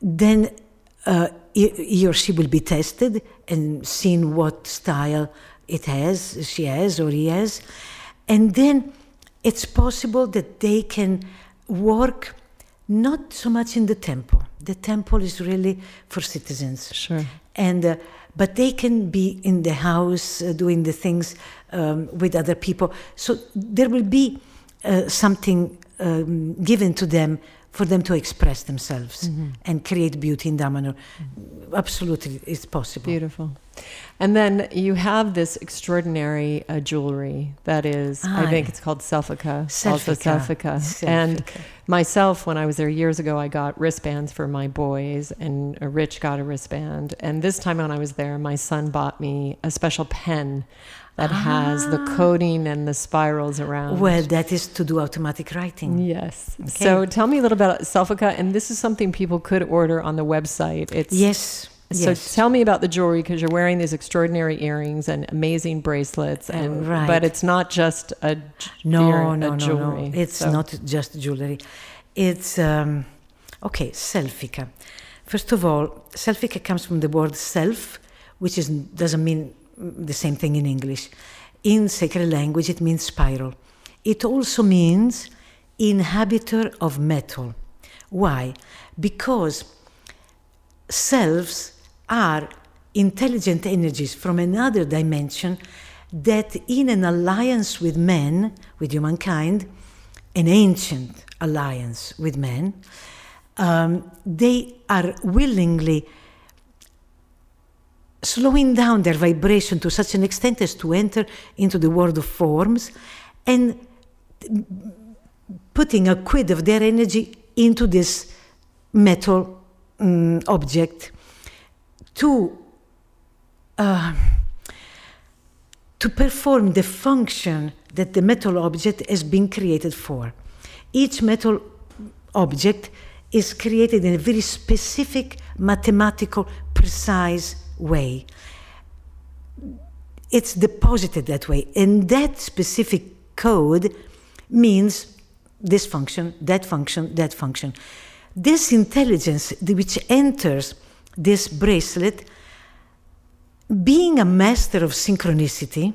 then uh, he, he or she will be tested and seen what style it has, she has or he has, and then it's possible that they can work not so much in the temple. The temple is really for citizens Sure. and uh, but they can be in the house uh, doing the things um, with other people so there will be uh, something um, given to them for them to express themselves mm-hmm. and create beauty in Damanhur. Mm-hmm. Absolutely, it's possible. Beautiful. And then you have this extraordinary uh, jewelry that is, I Ah, think yeah. it's called Selfica. Also Selfica. Selfica. And myself, when I was there years ago, I got wristbands for my boys, and Rich got a wristband. And this time when I was there, my son bought me a special pen that has the coating and the spirals around. Well, that is to do automatic writing. Yes. Okay. So tell me a little bit about Selfica, and this is something people could order on the website. It's Yes. So yes. tell me about the jewelry because you're wearing these extraordinary earrings and amazing bracelets, and right. but it's not just a No, ear- a no, no, jewelry. no. It's So- not just jewelry. It's um, okay. Selfica. First of all, selfica comes from the word self, which is doesn't mean the same thing in English. In sacred language, it means spiral. It also means inhabitor of metal. Why? Because selves are intelligent energies from another dimension that, in an alliance with men, with humankind, an ancient alliance with men, um, they are willingly slowing down their vibration to such an extent as to enter into the world of forms and putting a quid of their energy into this metal mm, object to uh, to perform the function that the metal object has been created for. Each metal object is created in a very specific, mathematical, precise way. It's deposited that way, and that specific code means this function, that function, that function. This intelligence which enters this bracelet, being a master of synchronicity,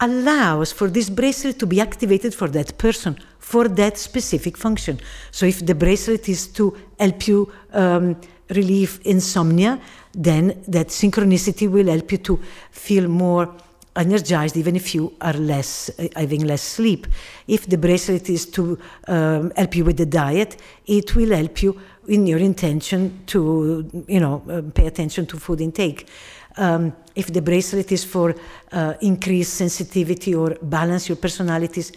allows for this bracelet to be activated for that person for that specific function. So, if the bracelet is to help you um, relieve insomnia, then that synchronicity will help you to feel more energized even if you are less uh, having less sleep if the bracelet is to um, help you with the diet it will help you in your intention to you know uh, pay attention to food intake um, if the bracelet is for uh, increased sensitivity or balance your personalities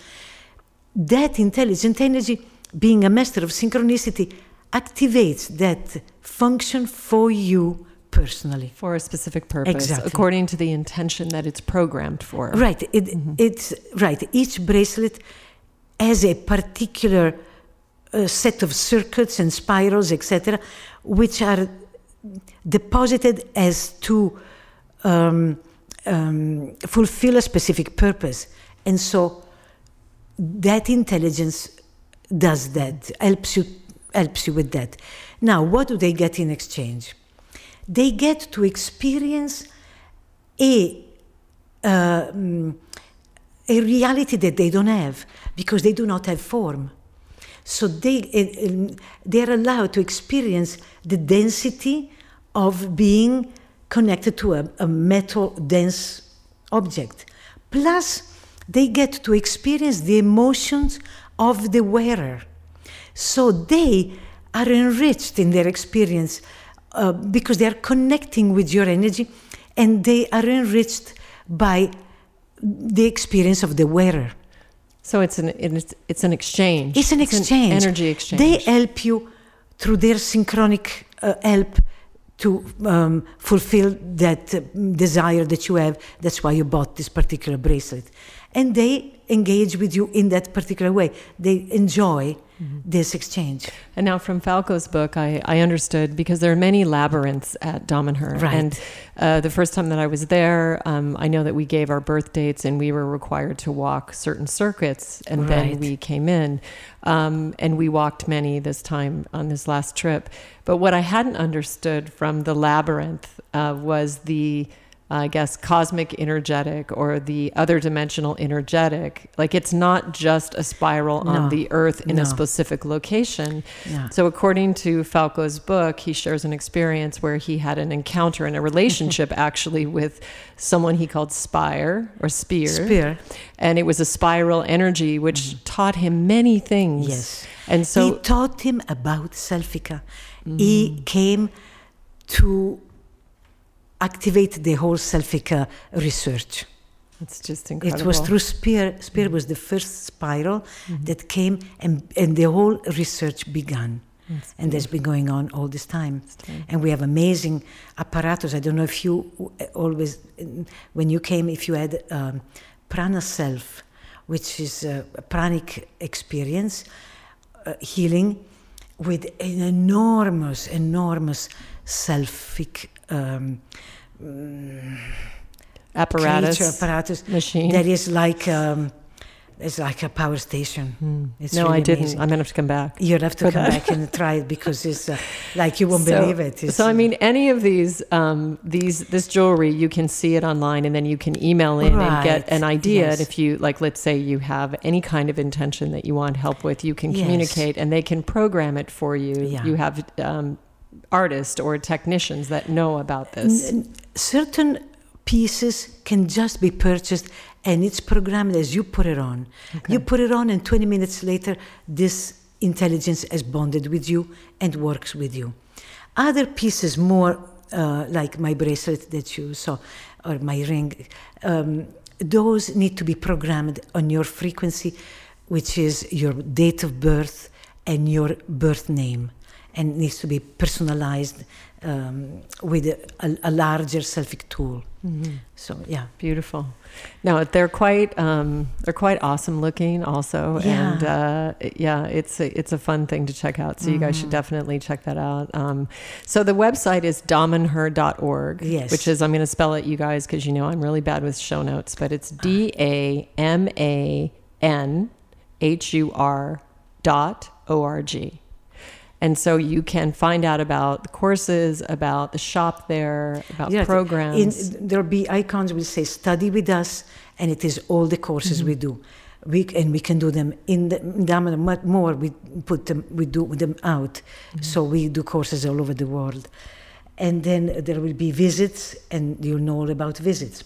that intelligent energy being a master of synchronicity activates that function for you personally for a specific purpose, Exactly. according to the intention that it's programmed for. Right. It, It's right. Each bracelet has a particular uh, set of circuits and spirals, etc., which are deposited as to um, um, fulfill a specific purpose, and so that intelligence does that. Helps you. Helps you with that. Now, what do they get in exchange? They get to experience a uh, a reality that they don't have because they do not have form. So they they are allowed to experience the density of being connected to a, a metal dense object. Plus, they get to experience the emotions of the wearer. So they are enriched in their experience uh, because they are connecting with your energy and they are enriched by the experience of the wearer. So it's an it's, it's an exchange. It's an exchange. energy exchange. They help you through their synchronic uh, help to um, fulfill that uh, desire that you have. That's why you bought this particular bracelet. And they engage with you in that particular way. They enjoy mm-hmm. this exchange. And now, from Falco's book, I, I understood because there are many labyrinths at Damanhur. Right. And uh, the first time that I was there, um, I know that we gave our birth dates and we were required to walk certain circuits, and right. then we came in. Um, and we walked many this time on this last trip. But what I hadn't understood from the labyrinth uh, was the I guess, cosmic energetic or the other dimensional energetic. Like it's not just a spiral no, on the earth in no. a specific location. No. So, according to Falco's book, he shares an experience where he had an encounter and a relationship actually with someone he called Spire or Spear. Spear. And it was a spiral energy which mm-hmm. taught him many things. Yes. And so he taught him about Selfica. Mm-hmm. He came to activate the whole Selfica research. It's just incredible. It was through Spear. Spear mm-hmm. was the first spiral mm-hmm. that came, and, and the whole research began. That's and that's been going on all this time. And we have amazing apparatus. I don't know if you always, when you came, if you had um, prana self, which is a, a pranic experience, uh, healing with an enormous, enormous selfic um, apparatus, apparatus machine that is like um, it's like a power station. Mm. no, really I didn't. Amazing. I'm gonna have to come back. You'll have to come that. back and try it because it's uh, like you won't so, believe it. It's, so I mean, any of these, um, these, this jewelry, you can see it online, and then you can email in right. and get an idea. Yes. And if you like, let's say you have any kind of intention that you want help with, you can yes. communicate, and they can program it for you. Yeah. You have um, artists or technicians that know about this. Certain pieces can just be purchased and it's programmed as you put it on. Okay. You put it on, and 20 minutes later, this intelligence has bonded with you and works with you. Other pieces, more uh, like my bracelet that you saw, or my ring, um, those need to be programmed on your frequency, which is your date of birth and your birth name, and needs to be personalized um, with a, a, larger selfic tool. Mm-hmm. So yeah, beautiful. Now they're quite um, they're quite awesome looking also, yeah. and uh, yeah, it's a, it's a fun thing to check out. So mm-hmm. you guys should mm-hmm. definitely check that out. Um, so the website is damanhur.org, yes. which is I'm going to spell it you guys because you know I'm really bad with show notes, but it's D A M A N H U R dot O R G. And so you can find out about the courses, about the shop there, about yes, programs. In, there'll be icons will say study with us, and it is all the courses mm-hmm. we do. We, and we can do them in the much more we put them we do them out mm-hmm. so we do courses all over the world and then there will be visits and you'll know all about visits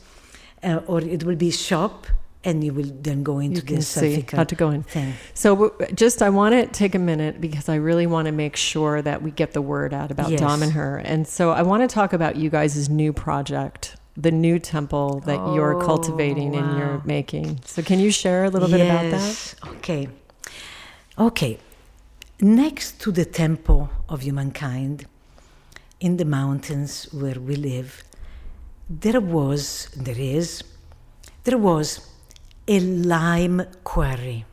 uh, or it will be shop and you will then go into the see how to go in. Thing. So, just I want to take a minute because I really want to make sure that we get the word out about yes. her. And so, I want to talk about you guys' new project, the new temple that oh, you're cultivating wow. and you're making. So, can you share a little yes. bit about that? Okay. Okay. Next to the temple of humankind, in the mountains where we live, there was, there is, there was a lime quarry,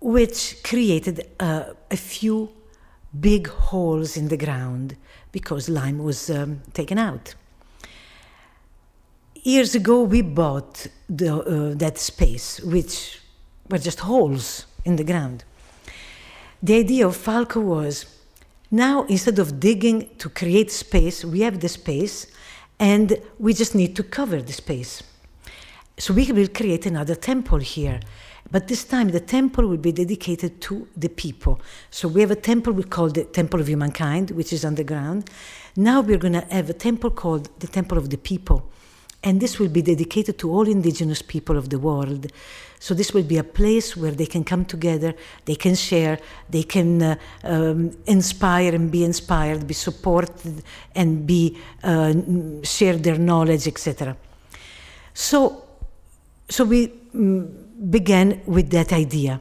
which created uh, a few big holes in the ground because lime was um, taken out. Years ago, we bought the, uh, that space, which were just holes in the ground. The idea of Falco was now instead of digging to create space, we have the space and we just need to cover the space. So we will create another temple here. But this time the temple will be dedicated to the people. So we have a temple we call the Temple of Humankind, which is underground. Now we're going to have a temple called the Temple of the People. And this will be dedicated to all indigenous people of the world. So this will be a place where they can come together, they can share, they can uh, um, inspire and be inspired, be supported, and be uh, share their knowledge, etc. So so we mm, began with that idea.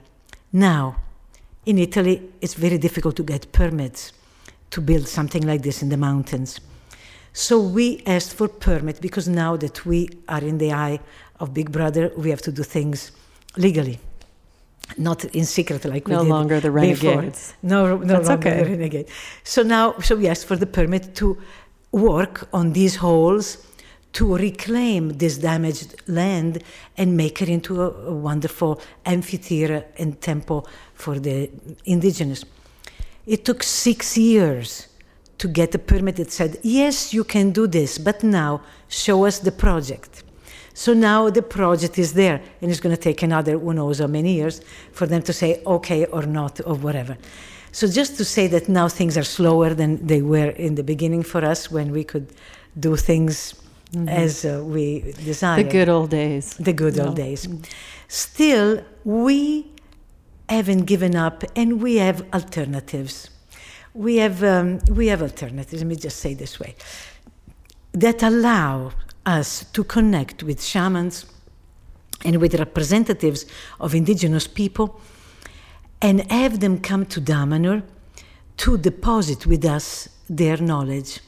Now, in Italy, it's very difficult to get permits to build something like this in the mountains. So we asked for permit because now that we are in the eye of Big Brother, we have to do things legally, not in secret like no we did longer the renegades. before. No, no That's longer okay. the renegade. So now, so we asked for the permit to work on these holes to reclaim this damaged land and make it into a, a wonderful amphitheater and temple for the indigenous. It took six years to get a permit that said, yes, you can do this, but now show us the project. So now the project is there, and it's going to take another who knows how many years for them to say okay or not or whatever. So just to say that now things are slower than they were in the beginning for us when we could do things as uh, we The good old days. The good No. old days. Still, we haven't given up, and we have alternatives. We have um, we have alternatives. Let me just say this way that allow us to connect with shamans and with representatives of indigenous people and have them come to Damanhur to deposit with us their knowledge,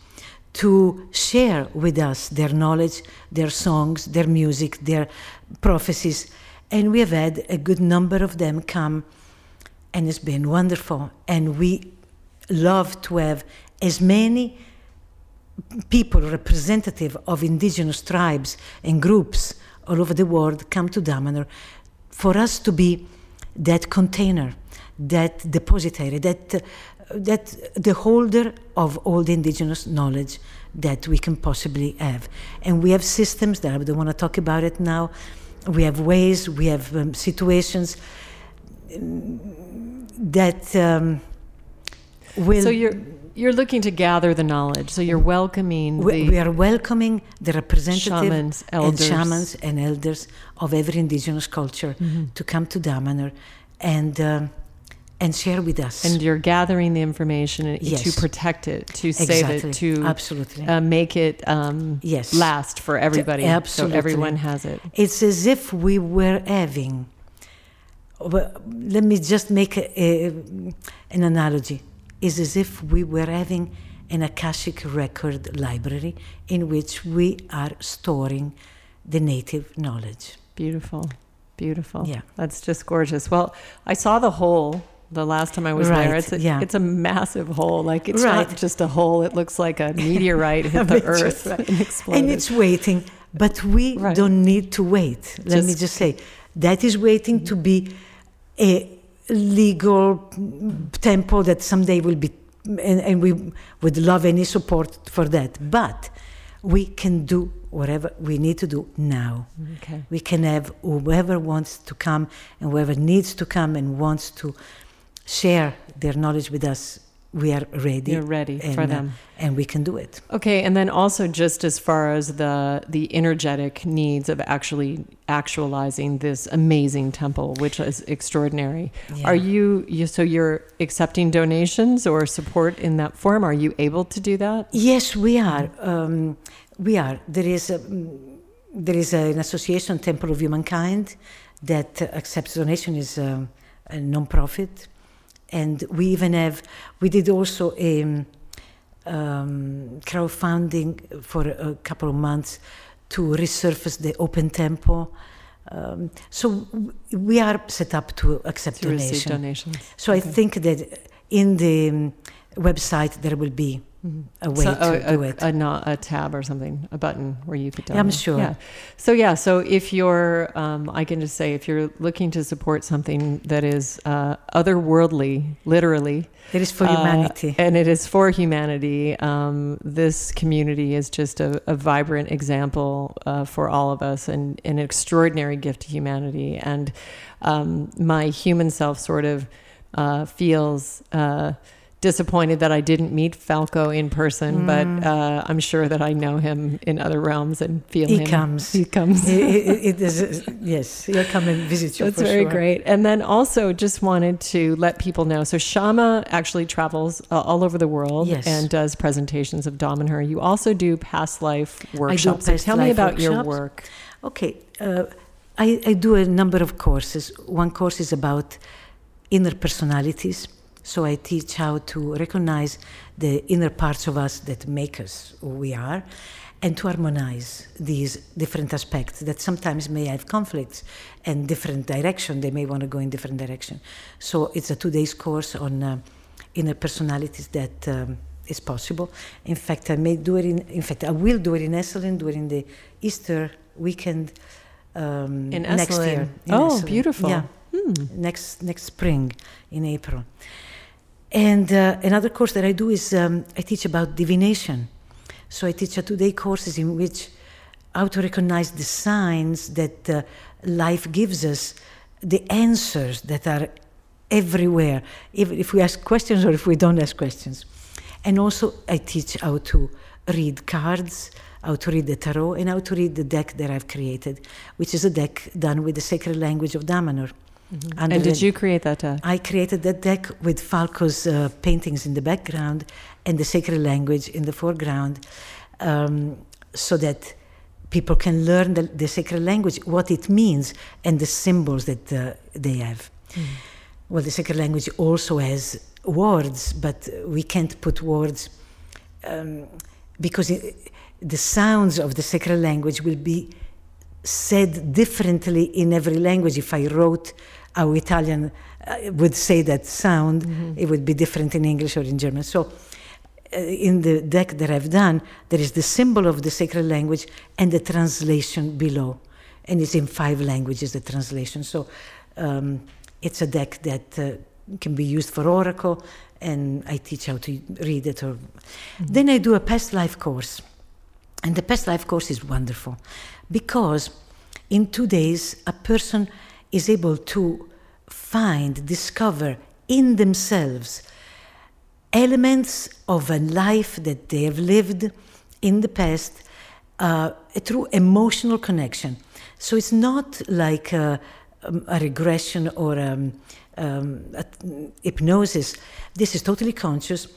to share with us their knowledge, their songs, their music, their prophecies. And we have had a good number of them come, and it's been wonderful. And we love to have as many people representative of indigenous tribes and groups all over the world come to Damanhur for us to be that container, that depository, that, that the holder of all the indigenous knowledge that we can possibly have. And we have systems that I don't want to talk about it now. We have ways, we have um, situations um, that um, will. So you're you're looking to gather the knowledge. So you're welcoming we, the we are welcoming the representatives shamans, and shamans and elders of every indigenous culture Mhm. to come to Damanhur and um, and share with us. and you're gathering the information Yes. to protect it, to save exactly, it, to absolutely. uh, make it um, yes, last for everybody, absolutely. so everyone has it. it's as if we were having. Let me just make a, a, an analogy. It's as if we were having an Akashic record library in which we are storing the native knowledge. Beautiful, beautiful. Yeah. that's just gorgeous. Well, I saw the hole the last time I was there. It's a, yeah. it's a massive hole. Like it's Right. not just a hole. It looks like a meteorite hit the earth and exploded. and it's waiting but we Right. don't need to wait let me Just- just say that is waiting to be a legal temple that someday will be and, and we would love any support for that but we can do whatever we need to do now okay. we can have whoever wants to come and whoever needs to come and wants to share their knowledge with us we are ready You're ready for and, uh, them. and we can do it Okay, and then also just as far as the the energetic needs of actually actualizing this amazing temple, which is extraordinary. Yeah. Are you, you so you're accepting donations or support in that form? Are you able to do that? Yes, we are. Um, we are. There is a, there is an association, Temple of Humankind, that uh, accepts donation. is um, a non-profit, and we even have. We did also a um, um, crowdfunding for a couple of months to resurface the open temple. Um, so we are set up to accept To donation. donations. So I think that in the um, website there will be A way So, to a, do a, it. a, no- a tab or something, a button where you could Yeah, I'm sure. Yeah. So yeah, so if you're, um, I can just say, if you're looking to support something that is uh, otherworldly, literally, it is for uh, humanity. and it is for humanity, um, this community is just a, a vibrant example uh, for all of us, and an extraordinary gift to humanity. And um, my human self sort of uh, feels. Disappointed that I didn't meet Falco in person, Mm. but uh, I'm sure that I know him in other realms and feel He him. comes. He comes. it, it, is, yes, he'll come and visit you That's very sure. great. And then also just wanted to let people know. So Shama actually travels uh, all over the world Yes. and does presentations of Damanhur. You also do past life workshops. past so tell me life about your work. Okay, uh, I, I do a number of courses. One course is about inner personalities. So I teach how to recognize the inner parts of us that make us who we are and to harmonize these different aspects that sometimes may have conflicts and different direction. They may want to go in different direction. So it's a two days course on uh, inner personalities that um, is possible. In fact, I may do it in, in fact, I will do it in Esalen during the Easter weekend um, In next Esalen. year. in Oh, Esalen. beautiful. Yeah, Hmm. next next spring in April. And uh, another course that I do is um, I teach about divination. So I teach a two-day courses in which how to recognize the signs that uh, life gives us, the answers that are everywhere, even if we ask questions or if we don't ask questions. And also I teach how to read cards, how to read the tarot, and how to read the deck that I've created, which is a deck done with the sacred language of Damanhur. Under And did the- you create that deck? I created that deck with Falco's uh, paintings in the background and the sacred language in the foreground, um, so that people can learn the, the sacred language, what it means, and the symbols that uh, they have. Well, the sacred language also has words, but we can't put words um, because it, the sounds of the sacred language will be said differently in every language. If I wrote how Italian uh, would say that sound, it would be different in English or in German. So, uh, in the deck that I've done, there is the symbol of the sacred language and the translation below. And it's in five languages, the translation. So, um, it's a deck that uh, can be used for oracle, and I teach how to read it. Or then I do a past life course, and the past life course is wonderful because in two days a person is able to find, discover in themselves elements of a life that they have lived in the past uh, through emotional connection. So it's not like a, um, a regression or um, um, a, hypnosis. This is totally conscious.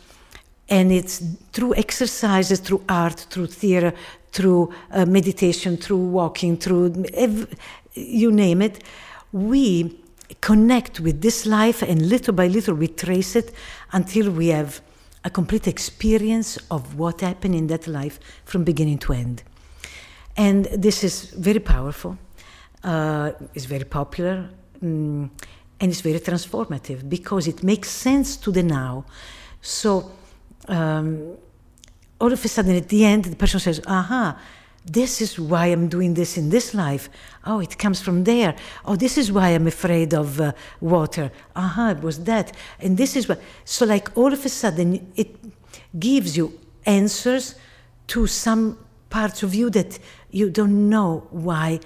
And it's through exercises, through art, through theater, through uh, meditation, through walking, through you name it, we connect with this life and little by little we trace it until we have a complete experience of what happened in that life from beginning to end. And this is very powerful, uh, it's very popular, mm, and it's very transformative because it makes sense to the now. So, um, all of a sudden at the end, the person says, Aha, this is why I'm doing this in this life. Oh, it comes from there. Oh, this is why I'm afraid of uh, water. Aha, it was that. And this is what. So, like, all of a sudden, it gives you answers to some parts of you that you don't know why,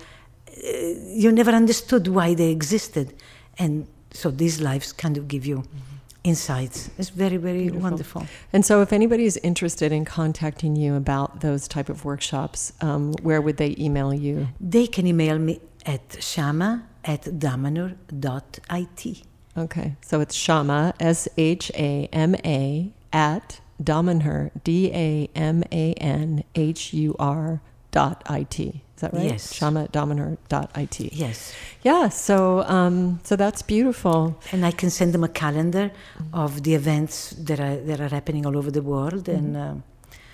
uh, you never understood why they existed. And so, these lives kind of give you insights. It's very, very Beautiful. wonderful. And so, if anybody is interested in contacting you about those type of workshops, um, where would they email you? They can email me at shama at damanhur.it. Okay, so it's Shama S H A M A at Damanhur D A M A N H U R it. Is that right? Yes. Shama Damanhur dot it. Yes. Yeah. So um, so that's beautiful. And I can send them a calendar of the events that are, that are happening all over the world. And, uh,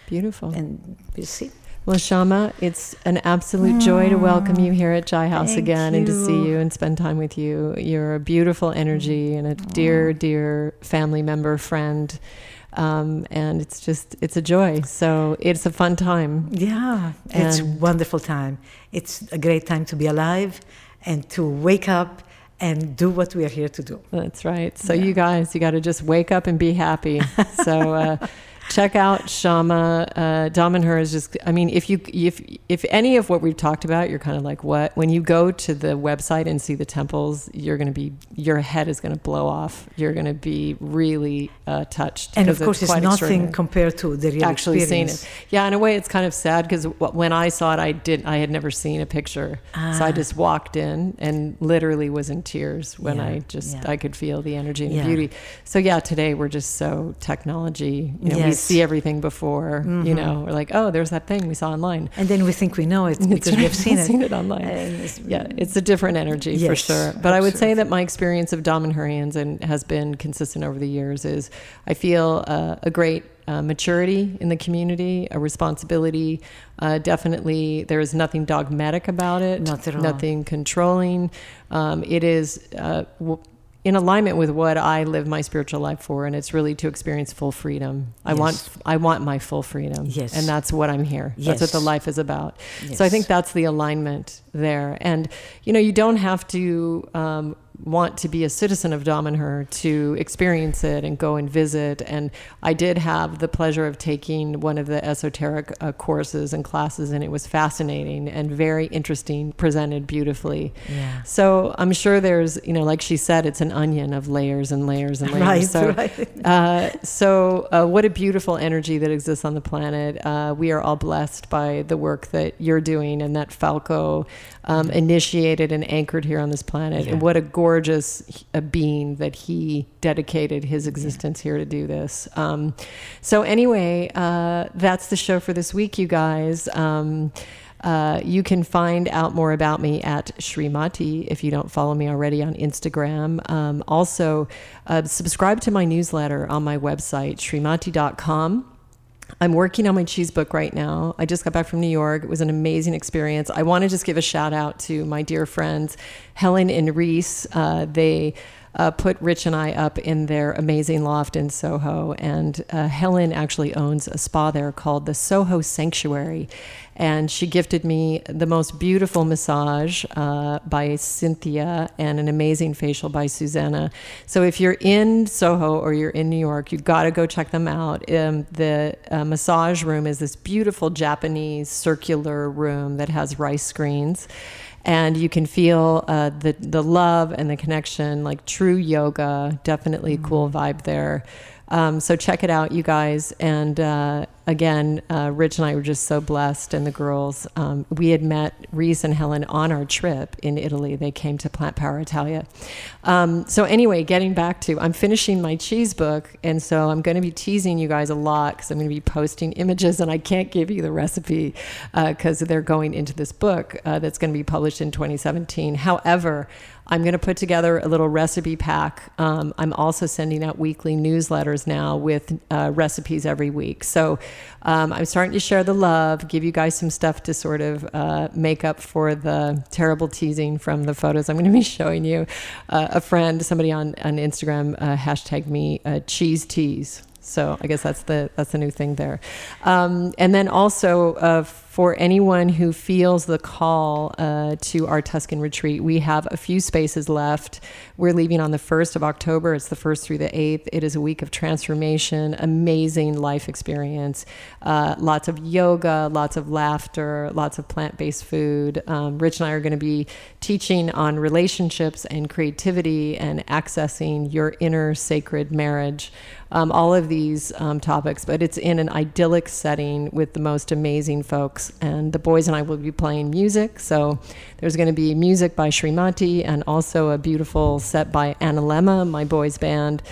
Beautiful. and we'll see. Well, Shama, it's an absolute joy to welcome you here at Jai House Thank again and to see you. you and spend time with you. You're a beautiful energy and a dear, dear family member, friend. Um, and it's just, it's a joy. So it's a fun time. Yeah, it's a wonderful time. It's a great time to be alive and to wake up and do what we are here to do. That's right. So Yeah. you guys, you got to just wake up and be happy. so uh, check out Shama. Uh, her is just. I mean, if you if if any of what we've talked about, you're kind of like what when you go to the website and see the temples, you're going to be your head is going to blow off. You're going to be really uh, touched. And of course, it's quite nothing compared to the real actually seen experience. it. Yeah, in a way, it's kind of sad because when I saw it, I did. I had never seen a picture, so I Ah. just walked in and literally was in tears when Yeah, I just yeah. I could feel the energy and Yeah. the beauty. So yeah, today we're just so technology. You know, we Yes. See everything before. Mm-hmm. You know, we're like, oh, there's that thing we saw online. And then we think we know it It's because right, we've seen it. seen it online. And it's- Yeah, it's a different energy for sure. But I would say that my experience of Damanhurians and has been consistent over the years is I feel uh, a great uh, maturity in the community, a responsibility. Uh, definitely, there is nothing dogmatic about it. Not. Nothing controlling. Um, it is. Uh, w- in alignment with what I live my spiritual life for, and it's really to experience full freedom. I Yes. want, I want my full freedom, Yes. and that's what I'm here. That's what the life is about. So I think that's the alignment there. And, you know, you don't have to um, want to be a citizen of Damanhur to experience it and go and visit. And I did have the pleasure of taking one of the esoteric uh, courses and classes, and it was fascinating and very interesting, presented beautifully. Yeah. So I'm sure there's, you know, like she said, it's an onion of layers and layers and layers. Right, so, right. uh, so uh, what a beautiful energy that exists on the planet. Uh, we are all blessed by the work that you're doing and that Falco um, initiated and anchored here on this planet. Yeah. And what a gorgeous uh, being that he dedicated his existence here to do this. Um, so anyway, uh, that's the show for this week, you guys. Um, uh, you can find out more about me at Srimati if you don't follow me already on Instagram. Um, also, uh, subscribe to my newsletter on my website, srimati.com. I'm working on my cheese book right now. I just got back from New York. It was an amazing experience. I want to just give a shout out to my dear friends, Helen and Reese. Uh, they uh, put Rich and I up in their amazing loft in Soho. And uh, Helen actually owns a spa there called the Soho Sanctuary. And she gifted me the most beautiful massage uh, by Cynthia and an amazing facial by Susanna. So if you're in Soho or you're in New York, you've got to go check them out. Um, the uh, massage room is this beautiful Japanese circular room that has rice screens and you can feel uh, the the love and the connection, like true yoga. Definitely cool vibe there. Um, so check it out, you guys. And uh, again, uh, Rich and I were just so blessed, and the girls. Um, we had met Reese and Helen on our trip in Italy. They came to Plant Power Italia. Um, so anyway, getting back to, I'm finishing my cheese book, and so I'm going to be teasing you guys a lot because I'm going to be posting images, and I can't give you the recipe because they're going into this book uh, that's going to be published in 2017. However, I'm going to put together a little recipe pack. Um, I'm also sending out weekly newsletters now with uh, recipes every week. So um, I'm starting to share the love, give you guys some stuff to sort of uh, make up for the terrible teasing from the photos I'm going to be showing you. Uh, a friend, somebody on, on Instagram, uh, hashtag me uh, cheese tease. So I guess that's the that's the new thing there, um, and then also uh, for anyone who feels the call uh, to our Tuscan retreat, we have a few spaces left. We're leaving on the first of October. It's the first through the eighth. It is a week of transformation, amazing life experience, uh, lots of yoga, lots of laughter, lots of plant based food. Um, Rich and I are going to be teaching on relationships and creativity and accessing your inner sacred marriage um, all of these um, topics, but it's in an idyllic setting with the most amazing folks. And the boys and I will be playing music. So there's going to be music by Srimati and also a beautiful set by Analema, my boys' band.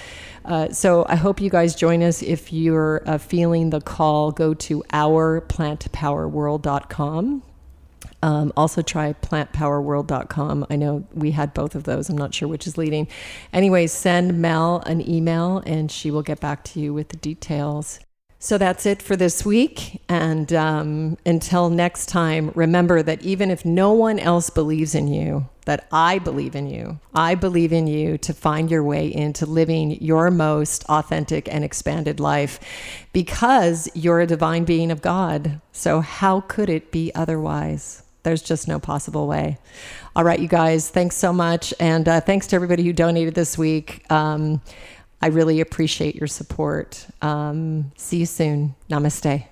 Uh, so I hope you guys join us. If you're uh, feeling the call, go to ourplantpowerworld.com. Um, also try plantpowerworld.com. I know we had both of those. I'm not sure which is leading. Anyways, send Mel an email and she will get back to you with the details. So that's it for this week. And um, until next time, remember that even if no one else believes in you, that I believe in you. I believe in you to find your way into living your most authentic and expanded life because you're a divine being of God. So, how could it be otherwise? There's just no possible way. All right, you guys, thanks so much. And uh, thanks to everybody who donated this week. Um, I really appreciate your support. Um, see you soon. Namaste.